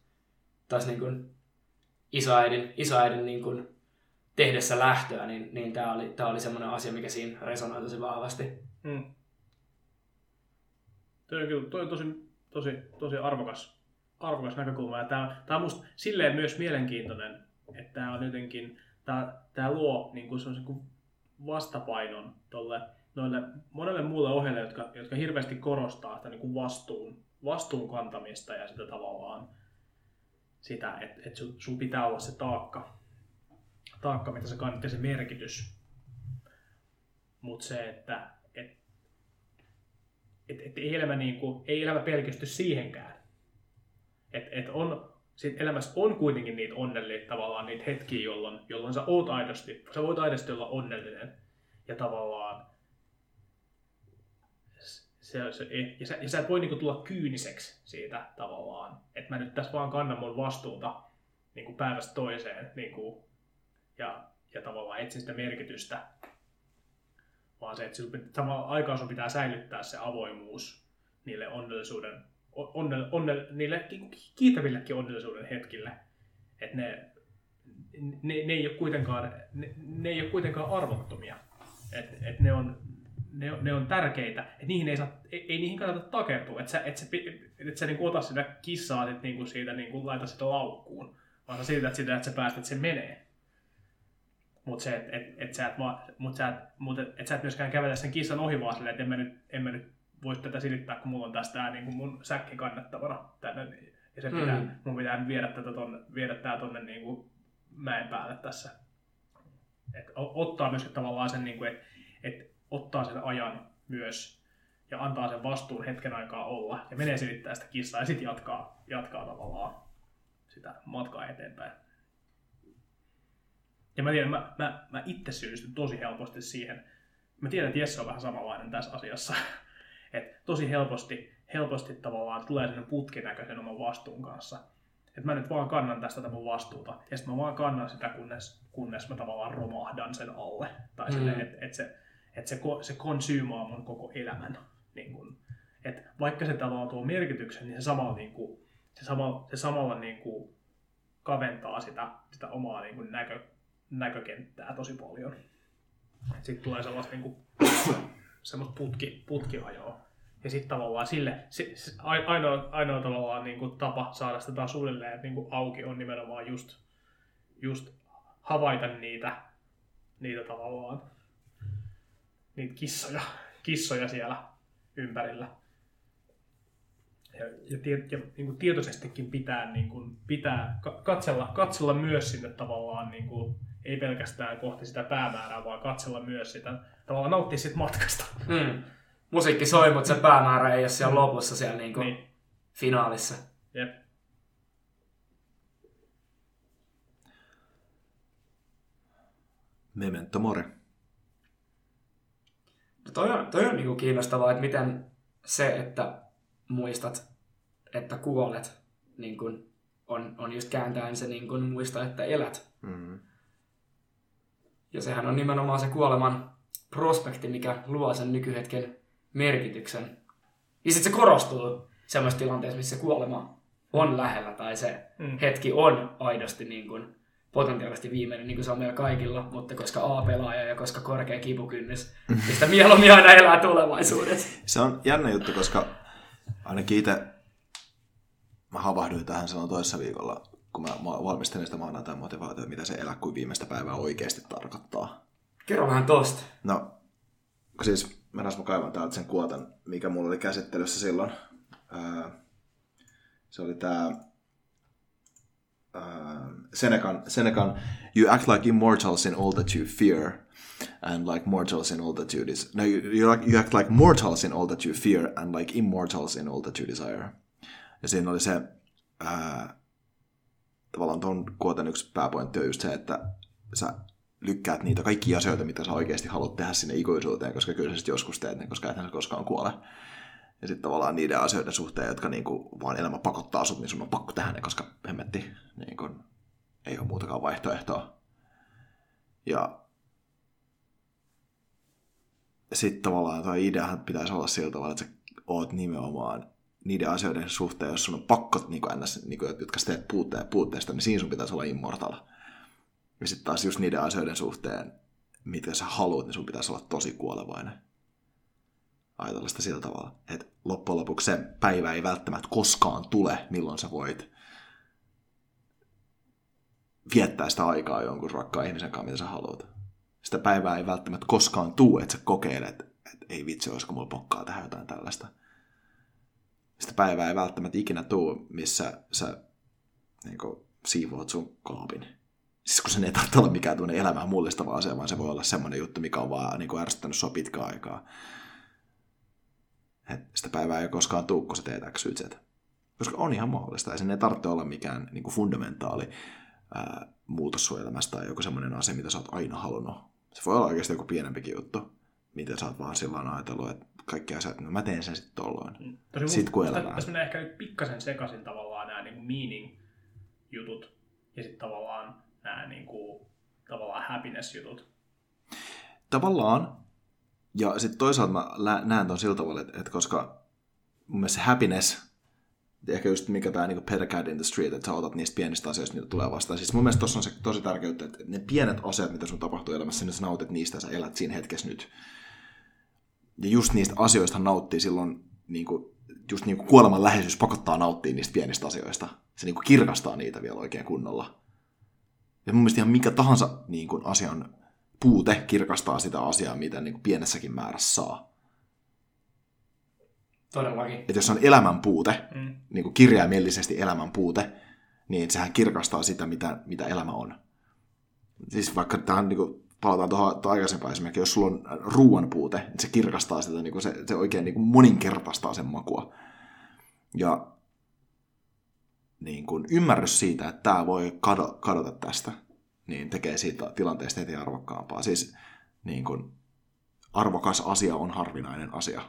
[SPEAKER 4] taas niin kuin isoäidin, isoäidin niin kuin tehdessä lähtöä, niin, niin tämä oli, tää oli semmoinen asia, mikä siinä resonoi tosi vahvasti.
[SPEAKER 3] Mm. Toi on kyllä toi tosi, tosi, tosi arvokas, arvokas näkökulma. Ja tämä, tämä on musta silleen myös mielenkiintoinen, että tämä on jotenkin, tämä, tämä luo niin kuin kuin vastapainon tolle, noille monelle muulle ohjeille, jotka, jotka hirveästi korostaa sitä niin kuin vastuun, vastuun kantamista ja sitä tavallaan sitä, että, että sun, sun pitää olla se taakka, taakka mitä sä kannat ja se merkitys. Mutta se, että et, et, et ei, elämä niinku, ei elämä pelkisty siihenkään. Et, et on, sit elämässä on kuitenkin niitä onnellisia tavallaan niitä hetkiä, jolloin, jolloin sä oot aidosti, sä voit aidosti olla onnellinen. Ja tavallaan se, se, ja, sä, ja sä et voi niinku tulla kyyniseksi siitä tavallaan, että mä nyt tässä vaan kannan mun vastuuta niinku päivästä toiseen niinku, ja, ja tavallaan etsin sitä merkitystä, vaan se, että samaan aikaan sun pitää säilyttää se avoimuus niille onnellisuuden, onnel, onnel, niille kiitävillekin onnellisuuden hetkille, että ne, ne, ne, ei ole kuitenkaan, ne, ne ei ole kuitenkaan arvottomia, että et ne on, ne, ne on tärkeitä, että niihin ei, saa, ei, ei niihin kannata takertua, että sä, et sä, et sä niinku ota sitä kissaa sit niinku siitä, niinku laita sitä laukkuun, vaan sä siltä, sitä, että sä päästät sen menee. Mutta se, että et, et sä, et, mut sä, et, mut et, et sä et myöskään kävele sen kissan ohi vaan silleen, että en mä nyt, en mä nyt voisi tätä silittää, kun mulla on tässä tää niin mun säkki kannettavana tänne. Ja se pitää, mm. mun pitää viedä, tätä tonne, viedä tää tonne niin kuin mäen päälle tässä. Et ottaa myös tavallaan sen, niin kuin, että et ottaa sen ajan myös ja antaa sen vastuun hetken aikaa olla ja menee silittää sitä kissaa ja sitten jatkaa, jatkaa tavallaan sitä matkaa eteenpäin. Ja mä tiedän, mä, mä, mä itse syyllistyn tosi helposti siihen. Mä tiedän, että Jesse on vähän samanlainen tässä asiassa. Että tosi helposti, helposti tavallaan tulee sellainen putkinäköisen oman vastuun kanssa. Että mä nyt vaan kannan tästä tämän vastuuta. Ja sitten mä vaan kannan sitä, kunnes, kunnes mä tavallaan romahdan sen alle. Tai mm. että et se, et se, se konsyymaa mun koko elämän. Niin kun, et vaikka se tavallaan tuo merkityksen, niin se samalla, niin kun, se samalla, se samalla niin kun, kaventaa sitä, sitä omaa niin kun, näkö, näkökenttää tosi paljon. Sitten tulee sellaista niin kuin, semmoista putki, putkiajoa. Ja sitten tavallaan sille, se, se, ainoa, ainoa tavallaan niin kuin, tapa saada sitä taas uudelleen niin kuin, auki on nimenomaan just, just havaita niitä, niitä tavallaan, niitä kissoja, kissoja siellä ympärillä. Ja, ja, tie, ja niin kuin tietoisestikin pitää, niin kuin, pitää katsella, katsella myös sinne tavallaan niin kuin, ei pelkästään kohti sitä päämäärää, vaan katsella myös sitä, tavallaan nauttia siitä matkasta.
[SPEAKER 4] Mm. Musiikki soi, mutta se päämäärä ei ole siellä mm. lopussa siellä niin kuin niin. finaalissa.
[SPEAKER 3] Jep.
[SPEAKER 1] Memento mori.
[SPEAKER 4] No toi on, toi on niin kuin kiinnostavaa, että miten se, että muistat, että kuolet, niin kuin on, on just kääntäen se niin kuin muista, että elät. Mm-hmm. Ja sehän on nimenomaan se kuoleman prospekti, mikä luo sen nykyhetken merkityksen. Ja sitten se korostuu semmoisessa tilanteessa, missä kuolema on lähellä tai se mm. hetki on aidosti niin kuin potentiaalisesti viimeinen, niin kuin se on meillä kaikilla, mutta koska A-pelaaja ja koska korkea kipukynnys, niin sitä mieluummin aina elää tulevaisuudessa.
[SPEAKER 1] Se on jännä juttu, koska ainakin itse mä havahduin tähän silloin toisessa viikolla kun mä valmistelin sitä maanantain motivaatiota, mitä se elä kuin viimeistä päivää oikeasti tarkoittaa.
[SPEAKER 4] Kerro vähän tosta.
[SPEAKER 1] No, siis mä mä kaivan täältä sen kuotan, mikä mulla oli käsittelyssä silloin. se oli tää Senecan, Senecan, you act like immortals in all that you fear, and like mortals in all that you desire. No, you, you, you act like mortals in all that you fear, and like immortals in all that you desire. Ja siinä oli se, ää, tavallaan tuon kuoten yksi pääpointti on just se, että sä lykkäät niitä kaikkia asioita, mitä sä oikeasti haluat tehdä sinne ikuisuuteen, koska kyllä sä joskus teet ne, koska ethän sä koskaan kuole. Ja sitten tavallaan niiden asioiden suhteen, jotka niinku vaan elämä pakottaa sut, niin sun on pakko tehdä ne, koska hemmetti niinku, ei ole muutakaan vaihtoehtoa. Ja sitten tavallaan tuo ideahan pitäisi olla sillä tavalla, että sä oot nimenomaan niiden asioiden suhteen, jos sun on pakko, niin kuin ns, niin kuin, jotka teet puutteen, puutteesta, niin siinä sun pitäisi olla immortal. Ja sitten taas just niiden asioiden suhteen, mitä sä haluat, niin sun pitäisi olla tosi kuolevainen. Ajatella sitä sillä tavalla, että loppujen lopuksi se päivä ei välttämättä koskaan tule, milloin sä voit viettää sitä aikaa jonkun rakkaan ihmisen kanssa, mitä sä haluat. Sitä päivää ei välttämättä koskaan tule, että sä kokeilet, että ei vitsi, olisiko mulla pokkaa tehdä jotain tällaista sitä päivää ei välttämättä ikinä tuu, missä sä niin kuin, siivoat sun kaapin. Siis kun se ei tarvitse olla mikään tuonne elämää mullistava asia, vaan se voi olla semmoinen juttu, mikä on vaan niin kuin, ärsyttänyt sua pitkään aikaa. Et sitä päivää ei koskaan tuu, kun sä teet X, Y, Z. Koska on ihan mahdollista, ja sen ei tarvitse olla mikään niin kuin fundamentaali ää, muutos sun elämästä tai joku semmoinen asia, mitä sä oot aina halunnut. Se voi olla oikeasti joku pienempikin juttu, miten sä oot vaan silloin ajatellut, että kaikki asiat, no mä teen sen sitten tolloin. Mm. Sitten kun elämään.
[SPEAKER 3] Tässä menee ehkä pikkasen sekaisin tavallaan nämä niin meaning-jutut ja sitten tavallaan nämä niin kuin, tavallaan happiness-jutut.
[SPEAKER 1] Tavallaan. Ja sitten toisaalta mä näen ton sillä tavalla, että, että koska mun mielestä se happiness, ehkä just mikä tämä niin Peter Cat in the Street, että sä otat niistä pienistä asioista, mitä tulee vastaan. Siis mun mielestä tuossa on se tosi tärkeää, että ne pienet asiat, mitä sun tapahtuu elämässä, niin sä nautit niistä ja sä elät siinä hetkessä nyt ja just niistä asioista nauttii silloin, niin kuin, just niin kuin kuoleman läheisyys pakottaa nauttia niistä pienistä asioista. Se niin kirkastaa niitä vielä oikein kunnolla. Ja mun mielestä ihan mikä tahansa niin kuin asian puute kirkastaa sitä asiaa, mitä niin kuin pienessäkin määrässä saa.
[SPEAKER 4] Todellakin.
[SPEAKER 1] Että jos on elämän puute,
[SPEAKER 3] Mm.
[SPEAKER 1] niin kuin kirjaimellisesti elämän puute, niin sehän kirkastaa sitä, mitä, mitä elämä on. Siis vaikka tähän niin kuin, palataan tuohon tuohon aikaisempaan esimerkiksi, jos sulla on ruoan puute, niin se kirkastaa sitä, niin kuin se, se oikein niin kuin moninkertaistaa sen makua. Ja niin kuin, ymmärrys siitä, että tämä voi kado, kadota tästä, niin tekee siitä tilanteesta heti arvokkaampaa. Siis niin kuin, arvokas asia on harvinainen asia.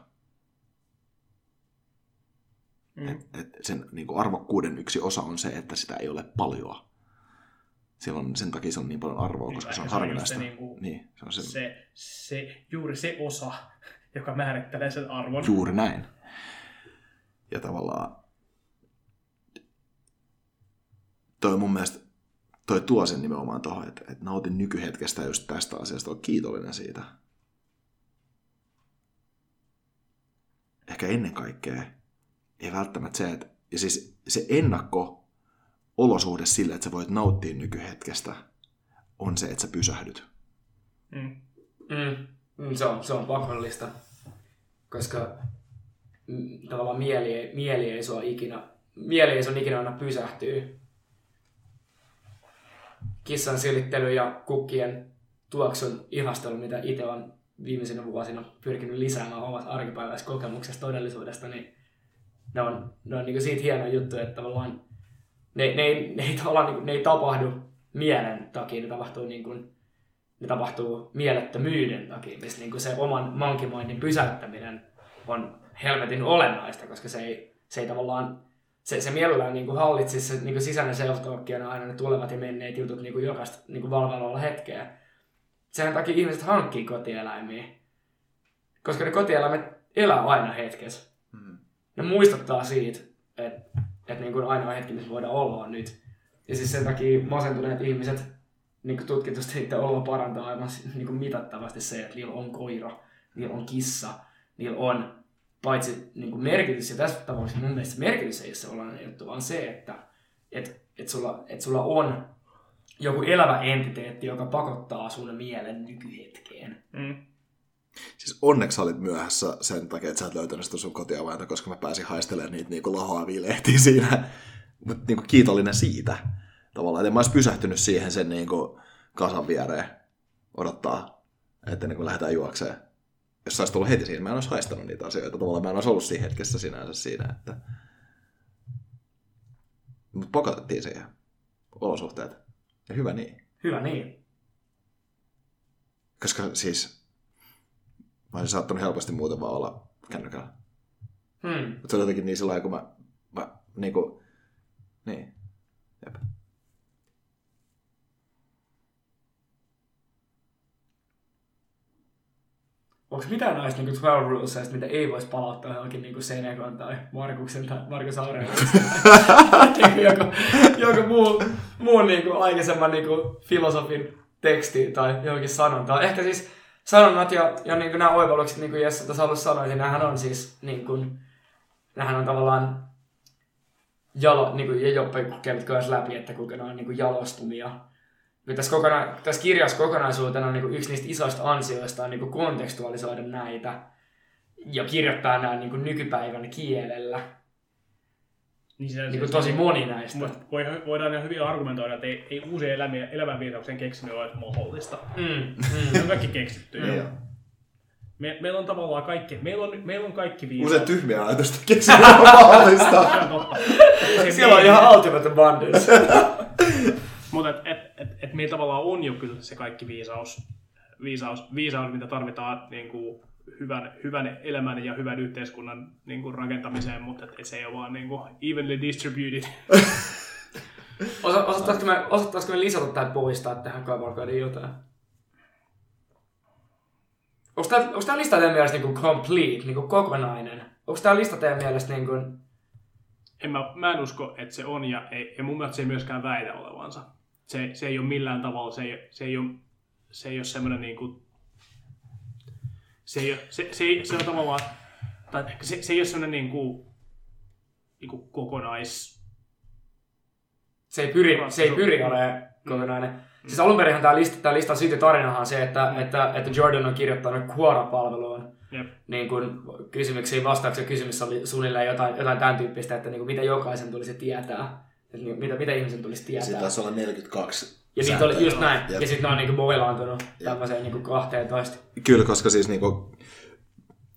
[SPEAKER 3] Mm.
[SPEAKER 1] Et, et sen niin kuin arvokkuuden yksi osa on se, että sitä ei ole paljoa. Silloin sen takia se on niin paljon arvoa,
[SPEAKER 3] Niin,
[SPEAKER 1] koska se on
[SPEAKER 3] se
[SPEAKER 1] harvinaista.
[SPEAKER 3] se niinku-
[SPEAKER 1] Niin, se on se,
[SPEAKER 3] Se, se, juuri se osa, joka määrittelee sen arvon.
[SPEAKER 1] juuri näin. Ja tavallaan toi mun mielestä toi tuo sen nimenomaan tuohon, että, että nautin nykyhetkestä just tästä asiasta, on kiitollinen siitä. Ehkä ennen kaikkea ei välttämättä se, että ja siis se ennakko olosuhde sille, että sä voit nauttia nykyhetkestä, on se, että sä pysähdyt.
[SPEAKER 3] Mm.
[SPEAKER 4] Mm. Mm, se, on, se on pakollista, koska mm, tavallaan mieli ei, mieli ei sua ikinä, mieli ei sun ikinä anna pysähtyä. Kissan silittely ja kukkien tuoksun ihastelu, mitä itse on viimeisinä vuosina pyrkinyt lisäämään omasta arkipäiväiskokemuksesta todellisuudesta, niin ne on, ne on niin siitä hieno juttu, että tavallaan ne, ne, ei, ne, ei, tavallaan, niin ne ei tapahdu mielen takia, ne tapahtuu, niin kuin, ne tapahtuu mielettömyyden takia, missä niin kuin se oman mankimoinnin pysäyttäminen on helvetin olennaista, koska se ei, se ei tavallaan, se, se mielellään niin kuin hallitsisi se niin kuin sisäinen self on aina ne tulevat ja menneet jutut niin kuin jokaista niin kuin hetkeä. Sen takia ihmiset hankkii kotieläimiä, koska ne kotieläimet elää aina hetkessä ne muistuttaa siitä, että, että niin kuin ainoa hetki, missä voidaan olla on nyt. Ja siis sen takia masentuneet ihmiset niin kuin tutkitusti niiden oloa parantaa aivan niin kuin mitattavasti se, että niillä on koira, niillä on kissa, niillä on paitsi niin kuin merkitys, ja tässä tapauksessa mun mielestä merkitys ei ole se olennainen juttu, vaan se, että et, et sulla, et sulla on joku elävä entiteetti, joka pakottaa sun mielen nykyhetkeen.
[SPEAKER 3] Mm.
[SPEAKER 1] Siis onneksi olit myöhässä sen takia, että sä et löytänyt sitä sun kotiavainta, koska mä pääsin haistelemaan niitä niinku lahoavia lehtiä siinä. Mutta niinku kiitollinen siitä tavallaan. Et en mä olisi pysähtynyt siihen sen niinku kasan viereen odottaa, että niinku lähdetään juokseen. Jos sä olisit tullut heti siinä, mä en olisi haistanut niitä asioita. Tavallaan mä en olisi ollut siinä hetkessä sinänsä siinä, että... Mutta pakotettiin siihen. Olosuhteet. Ja hyvä niin.
[SPEAKER 4] Hyvä niin.
[SPEAKER 1] Koska siis mä olisin saattanut helposti muuten vaan olla kännykällä.
[SPEAKER 4] Hmm.
[SPEAKER 1] Mutta se oli jotenkin niin sillä kun mä, mä niinku, niin, jep.
[SPEAKER 4] Onko mitään näistä niin 12 rulesista, mitä ei voisi palauttaa johonkin niin Senegon tai Markuksen tai Markus Aureliuksen tai niin joku, joku muu, muu niin kuin aikaisemman niin kuin filosofin teksti tai johonkin sanontaa. Ehkä siis sanonnat ja, ja niin kuin nämä oivallukset, niin kuin Jesse tuossa alussa sanoi, niin nämähän on siis niin kuin, nämähän on tavallaan jalo, niin kuin, ja kävit myös läpi, että kuinka ne on niin kuin jalostumia niin tässä, kokona- tässä kirjassa kokonaisuutena on niin kuin yksi niistä isoista ansioista on niin kuin kontekstualisoida näitä ja kirjoittaa nämä niin kuin nykypäivän kielellä.
[SPEAKER 3] Niin se,
[SPEAKER 4] Niin kuin tosi moni näistä.
[SPEAKER 3] Mut voi, voidaan ihan hyvin argumentoida, että ei, ei uusia elämiä, elämänviitauksen keksiminen ole mahdollista.
[SPEAKER 4] Mm,
[SPEAKER 3] Ne on
[SPEAKER 4] mm.
[SPEAKER 3] kaikki keksitty.
[SPEAKER 1] Niin.
[SPEAKER 3] Me, meillä on tavallaan kaikki, meillä on, meillä on kaikki
[SPEAKER 1] Usein
[SPEAKER 3] viisaus.
[SPEAKER 1] tyhmiä ajatusta mahdollista.
[SPEAKER 3] Se on. Se
[SPEAKER 4] Siellä on ihan ultimate abundance.
[SPEAKER 3] Mutta et, et, et, et meillä tavallaan on jo kyllä se kaikki viisaus, viisaus, viisaus mitä tarvitaan niin kuin hyvän, hyvän elämän ja hyvän yhteiskunnan niin kuin rakentamiseen, mutta et, et se ei ole vaan niin kuin evenly distributed.
[SPEAKER 4] Osa, osattaisiko, me, osattaisiko me lisätä tai poistaa tähän kavalkaiden jotain? Onko tämä, onko tämä lista teidän mielestä niin kuin complete, niin kuin kokonainen? Onko tämä lista teidän mielestä niin kuin...
[SPEAKER 3] En mä, mä en usko, että se on, ja, ei, ja mun mielestä se ei myöskään väitä olevansa. Se, se ei ole millään tavalla, se ei, se ei ole, se ei ole semmoinen niin kuin, se ei ole, se, se, ei, se on tavallaan, tai se, se ei ole semmoinen niin kuin, niin kuin kokonais,
[SPEAKER 4] Se ei pyri, se ei pyri olemaan kokonainen. Siis alun perinhan tämä lista, tämä listan syty tarinahan on se, että, että, että Jordan on kirjoittanut Quora-palveluun
[SPEAKER 3] Jep.
[SPEAKER 4] niin kuin kysymyksiin vastauksia kysymys oli suunnilleen jotain, jotain tämän tyyppistä, että niin kuin mitä jokaisen tulisi tietää. Että niin, mitä, mitä ihmisen tulisi tietää.
[SPEAKER 1] Sitten taisi olla 42
[SPEAKER 4] ja niitä oli just näin.
[SPEAKER 1] Jep.
[SPEAKER 4] Ja sitten ne on niinku boilaantunut tämmöiseen niinku 12.
[SPEAKER 1] Kyllä, koska siis niinku,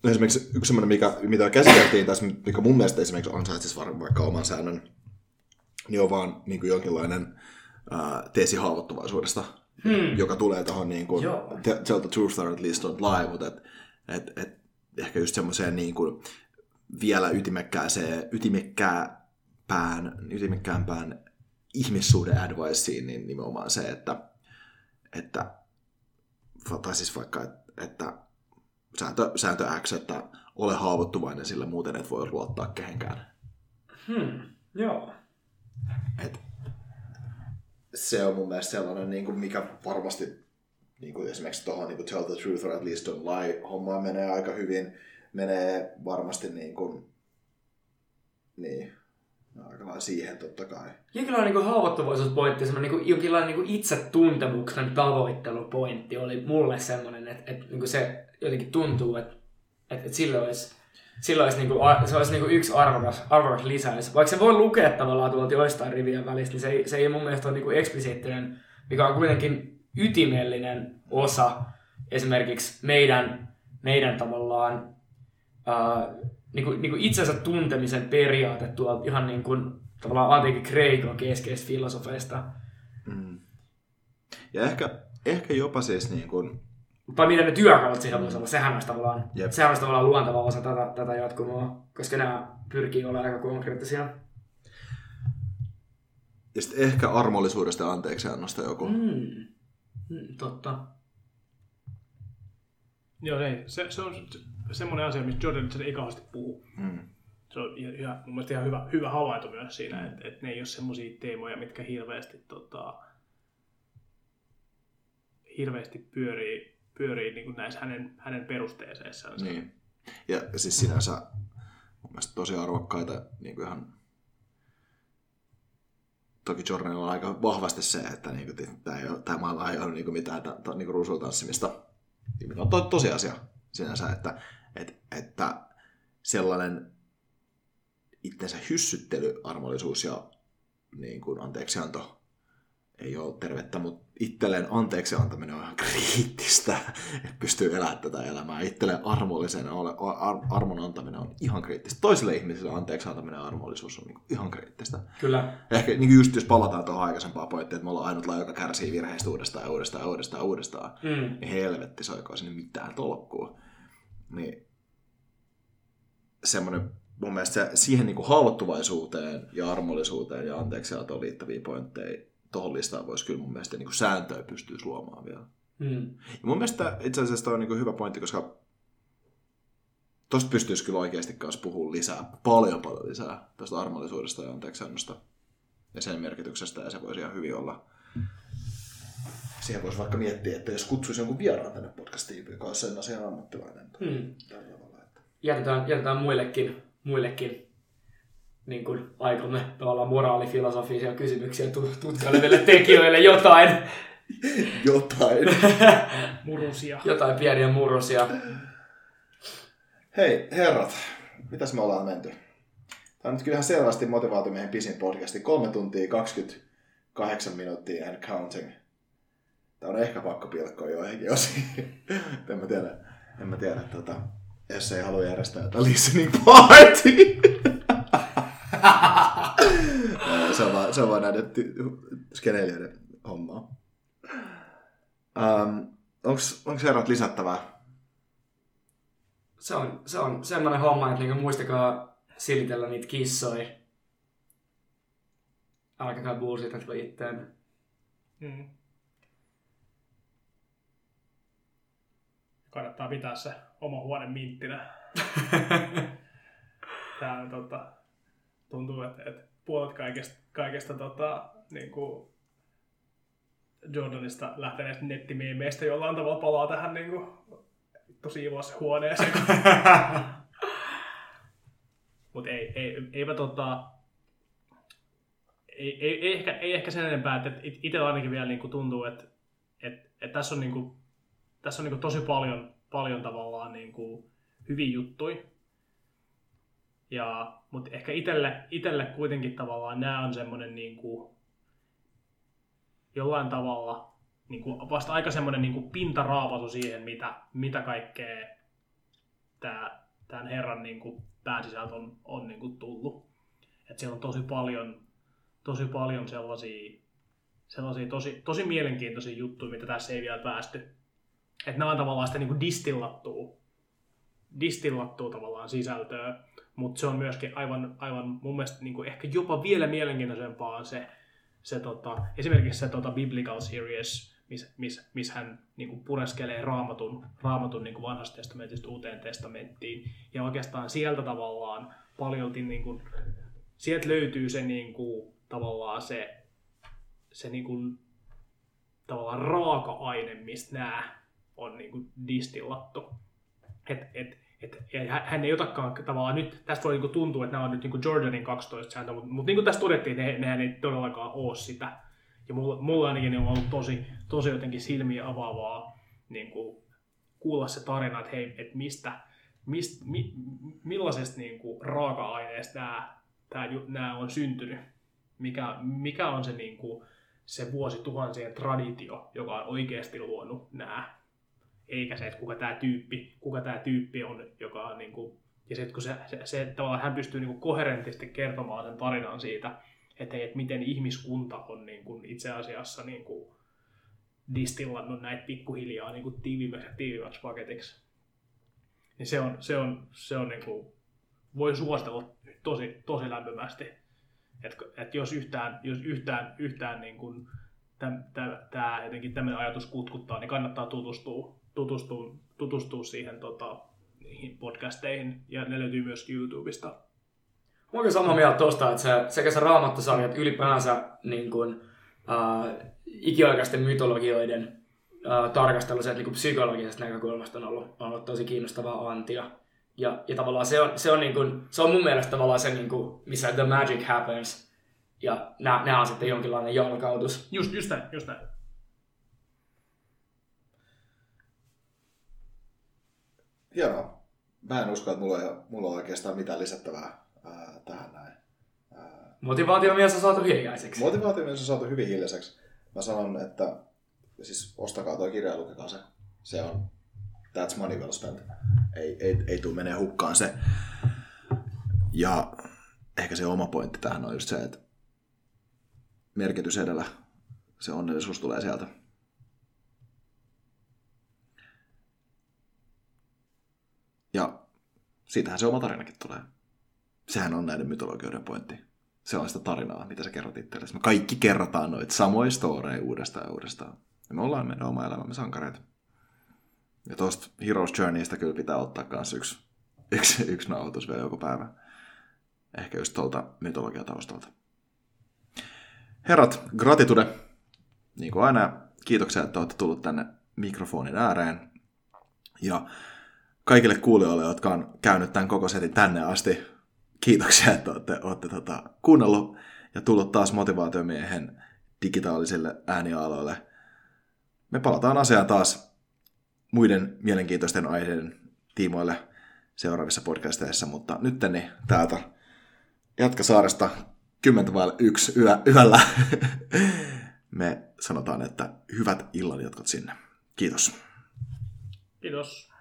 [SPEAKER 1] esimerkiksi yksi semmoinen, mikä, mitä käsiteltiin tässä, mikä mun mielestä esimerkiksi ansaitsisi varmaan vaikka oman säännön, niin on vaan niin kuin jonkinlainen ää, teesi haavoittuvaisuudesta, hmm. joka tulee tuohon niin kuin, tell the truth or at least don't lie, mutta et, et, et, ehkä just semmoiseen niin kuin vielä ytimekkääseen, ytimekkääpään, ytimekkäämpään ihmissuhde adviceen, niin nimenomaan se, että, että tai siis vaikka, että, että sääntö, sääntö X, että ole haavoittuvainen, sillä muuten et voi luottaa kehenkään.
[SPEAKER 4] Hmm, joo.
[SPEAKER 1] Et se on mun mielestä sellainen, niin kuin mikä varmasti niin kuin esimerkiksi tuohon niin kuin tell the truth or at least don't lie hommaan menee aika hyvin. Menee varmasti niin kuin, niin, aika lailla siihen totta kai.
[SPEAKER 4] Jonkinlainen niin haavoittuvaisuuspointti, semmoinen niin jonkinlainen niin itsetuntemuksen tavoittelupointti oli mulle semmoinen, että, että niin se jotenkin tuntuu, että, että, että sillä olisi, sillä olisi, niin kuin, se olisi niin kuin yksi arvokas, arvokas lisäys. Vaikka se voi lukea tavallaan tuolta joistain rivien välistä, niin se ei, se ei mun mielestä ole niin kuin eksplisiittinen, mikä on kuitenkin ytimellinen osa esimerkiksi meidän, meidän tavallaan ää, niin kuin, niin kuin itsensä tuntemisen periaate tuolta ihan niin kuin, tavallaan antiikin kreikan keskeistä filosofeista.
[SPEAKER 1] Mm. Ja ehkä, ehkä jopa siis niin kuin,
[SPEAKER 4] Tai mitä ne työkalut siihen voisi olla, sehän olisi tavallaan,
[SPEAKER 1] Jep.
[SPEAKER 4] sehän olisi tavallaan luontava osa tätä, tätä jatkumoa, koska nämä pyrkii olemaan aika konkreettisia.
[SPEAKER 1] ja sitten ehkä armollisuudesta ja anteeksiannosta joku. Mm.
[SPEAKER 4] Mm. Totta.
[SPEAKER 3] Joo, ei. Se, se on se- semmoinen asia, mistä Jordan ei kauheasti puhu.
[SPEAKER 1] Mm.
[SPEAKER 3] Se on ihan, mun mielestä ihan hyvä, hyvä havainto myös siinä, että, että ne ei ole semmoisia teemoja, mitkä hirveästi, tota, hirveästi pyörii, pyörii niin kuin näissä hänen, hänen perusteeseissaan.
[SPEAKER 1] Niin. Ja siis sinänsä mun mielestä tosi arvokkaita niin kuin ihan Toki Jordanilla on aika vahvasti se, että niin kuin, tämä, ei ole, tämä maailma ei ole niin kuin mitään ta, ta, niin kuin ruusuutanssimista. Mikä on to, tosiasia sinänsä, että, että, että sellainen itsensä hyssyttely, armollisuus ja niin kuin anteeksianto ei ole tervettä, mutta itselleen anteeksi antaminen on ihan kriittistä, että pystyy elämään tätä elämää. Itselleen armollisena ole, ar, armon antaminen on ihan kriittistä. Toiselle ihmiselle anteeksi antaminen ja armollisuus on niin ihan kriittistä.
[SPEAKER 4] Kyllä.
[SPEAKER 1] Ehkä niin kuin just jos palataan tuohon aikaisempaan pointtiin, että me ollaan ainutlainen, joka kärsii virheistä uudestaan ja uudestaan ja uudestaan ja uudestaan,
[SPEAKER 4] Mm.
[SPEAKER 1] niin helvetti soikoon sinne mitään tolkkuu. Niin semmoinen mun mielestä se, siihen niin kuin haavoittuvaisuuteen ja armollisuuteen ja anteeksiantoon liittäviä pointteja tuohon listaan voisi kyllä mun mielestä niin kuin sääntöä pystyä luomaan vielä.
[SPEAKER 4] Mm.
[SPEAKER 1] Ja mun mielestä itse asiassa toi on niin kuin hyvä pointti, koska tosta pystyisi kyllä oikeasti kanssa puhua lisää, paljon paljon lisää tästä armollisuudesta ja anteeksiannosta ja sen merkityksestä, ja se voisi ihan hyvin olla. Siihen voisi vaikka miettiä, että jos kutsuisi jonkun vieraan tänne podcastiin, joka olisi sen asian ammattilainen.
[SPEAKER 4] Mm.
[SPEAKER 1] Tällä tavalla, että...
[SPEAKER 4] Jätetään, jätetään muillekin, muillekin niin kuin aikamme tavallaan moraalifilosofisia kysymyksiä tu- tutkaileville tekijöille jotain,
[SPEAKER 1] Jotain.
[SPEAKER 3] Murusia.
[SPEAKER 4] jotain pieniä murrosia.
[SPEAKER 1] Hei, herrat, mitäs me ollaan menty? Tämä on nyt kyllä ihan selvästi motivaatiomiehen pisin podcasti. 3 tuntia 28 minuuttia and counting. Tämä on ehkä pakko pilkkoa joihinkin osiin. en mä tiedä. En mä tiedä, tota, jos ei halua järjestää jotain listening party. se, on vaan, se on vaan näiden ty- skeneilijöiden hommaa. Um, onko herrat lisättävää?
[SPEAKER 4] Se on, se on semmoinen homma, että niinku muistakaa silitellä niitä kissoja. Älkääkä bullshitatko itteen.
[SPEAKER 3] Mm. Kannattaa pitää se oma huone minttinä. Tää tota, tuntuu, että, että puolet kaikesta, kaikesta tota, niin kuin Jordanista lähteneistä nettimeemeistä jollain tavalla palaa tähän niin kuin, tosi huoneeseen. Mutta ei, ei, eipä tota, ei, ei, ei, ehkä, ei ehkä sen enempää, että it- itsellä ainakin vielä niin kuin tuntuu, että, että, että tässä on, niin kuin, tässä on niin tosi paljon, paljon tavallaan niin kuin hyviä juttuja. Ja, mutta ehkä itelle, itelle kuitenkin tavallaan nämä on semmoinen niin kuin, jollain tavalla niin kuin vasta aika semmoinen niin kuin pintaraapasu siihen, mitä, mitä kaikkea tämä, tämän herran niin kuin pääsisältö on, on niin kuin tullut. Et siellä on tosi paljon, tosi paljon sellaisia, sellaisia tosi, tosi mielenkiintoisia juttuja, mitä tässä ei vielä päästy. Että nämä on tavallaan sitä niin kuin distillattua, distillattua tavallaan sisältöä, mutta se on myöskin aivan, aivan mun mielestä niin kuin ehkä jopa vielä mielenkiintoisempaa se, se tota, esimerkiksi se tota Biblical Series, missä mis, mis hän niin kuin pureskelee raamatun, raamatun niin kuin vanhasta testamentista uuteen testamenttiin. Ja oikeastaan sieltä tavallaan paljolti, niin kuin, sieltä löytyy se niin kuin, tavallaan se, se niin kuin, tavallaan raaka-aine, mistä nämä on niin kuin distillattu. Et, et, et, hän ei otakaan tavallaan nyt, tästä voi niin tuntua, että nämä on nyt niin Jordanin 12 sääntö, mutta, mutta niin kuin tässä todettiin, ne, nehän ei todellakaan ole sitä. Ja mulla, mulla ainakin on ollut tosi, tosi jotenkin silmiä avaavaa niin kuin, kuulla se tarina, että hei, että mistä, mist, mi, millaisesta niin kuin, raaka-aineesta nämä, tämä, nämä on syntynyt. Mikä, mikä on se, niin kuin, se vuosituhansien traditio, joka on oikeasti luonut nämä. Eikä se, että kuka tämä tyyppi, kuka tämä tyyppi on, joka on niin kuin, ja se, kun se, se, se tavallaan hän pystyy niin kuin koherentisti kertomaan sen tarinan siitä, että, että miten ihmiskunta on niin kuin itse asiassa niin kuin distillannut näitä pikkuhiljaa niin kuin tiiviimmäksi ja paketiksi. Niin se on, se on, se on niin kuin, voi suositella tosi, tosi lämpimästi. Että et jos yhtään, jos yhtään, yhtään niin kuin, tämä jotenkin tämmöinen ajatus kutkuttaa, niin kannattaa tutustua, tutustua, tutustua siihen tota, niihin podcasteihin, ja ne löytyy myös YouTubesta.
[SPEAKER 4] Mä olen samaa mieltä tuosta, että se, sekä se raamattusarjat ylipäänsä niin kuin, äh, ikiaikaisten mytologioiden äh, tarkastelu se, niin psykologisesta näkökulmasta on ollut, on ollut tosi kiinnostavaa antia. Ja, ja tavallaan se on, se on, niin kuin, se on mun mielestä tavallaan se, niin kuin, missä the magic happens. Ja nämä on sitten jonkinlainen jalkautus.
[SPEAKER 3] Just, just näin, just näin.
[SPEAKER 1] Hienoa. Mä en usko, että mulla, ei, mulla on oikeastaan mitään lisättävää ää, tähän näin.
[SPEAKER 4] Motivaatiomies on saatu hiljaiseksi.
[SPEAKER 1] Motivaatiomies on saatu hyvin hiljaiseksi. Mä sanon, että siis ostakaa tuo kirja ja lukekaa se. Se on, that's money well spent. Ei, ei, ei tule menee hukkaan se. Ja ehkä se oma pointti tähän on just se, että merkitys edellä se onnellisuus tulee sieltä. Ja siitähän se oma tarinakin tulee. Sehän on näiden mytologioiden pointti. Se on sitä tarinaa, mitä sä kerrot itsellesi. Me kaikki kerrotaan noita samoja storeja uudestaan ja uudestaan. Ja me ollaan meidän oma elämämme sankareita. Ja tuosta Heroes Journeystä kyllä pitää ottaa myös yksi, yksi, yksi nauhoitus vielä joku päivä. Ehkä just tuolta mytologiataustalta. Herrat, gratitude. Niin kuin aina, kiitoksia, että olette tullut tänne mikrofonin ääreen. Ja kaikille kuulijoille, jotka on käynyt tämän koko setin tänne asti, kiitoksia, että olette, olette tota, kuunnellut ja tullut taas motivaatiomiehen digitaalisille äänialoille. Me palataan asiaan taas muiden mielenkiintoisten aiheiden tiimoille seuraavissa podcasteissa, mutta nyt niin täältä Jatkasaaresta 10 vaille yksi yö, yöllä me sanotaan, että hyvät illan jatkot sinne. Kiitos.
[SPEAKER 3] Kiitos.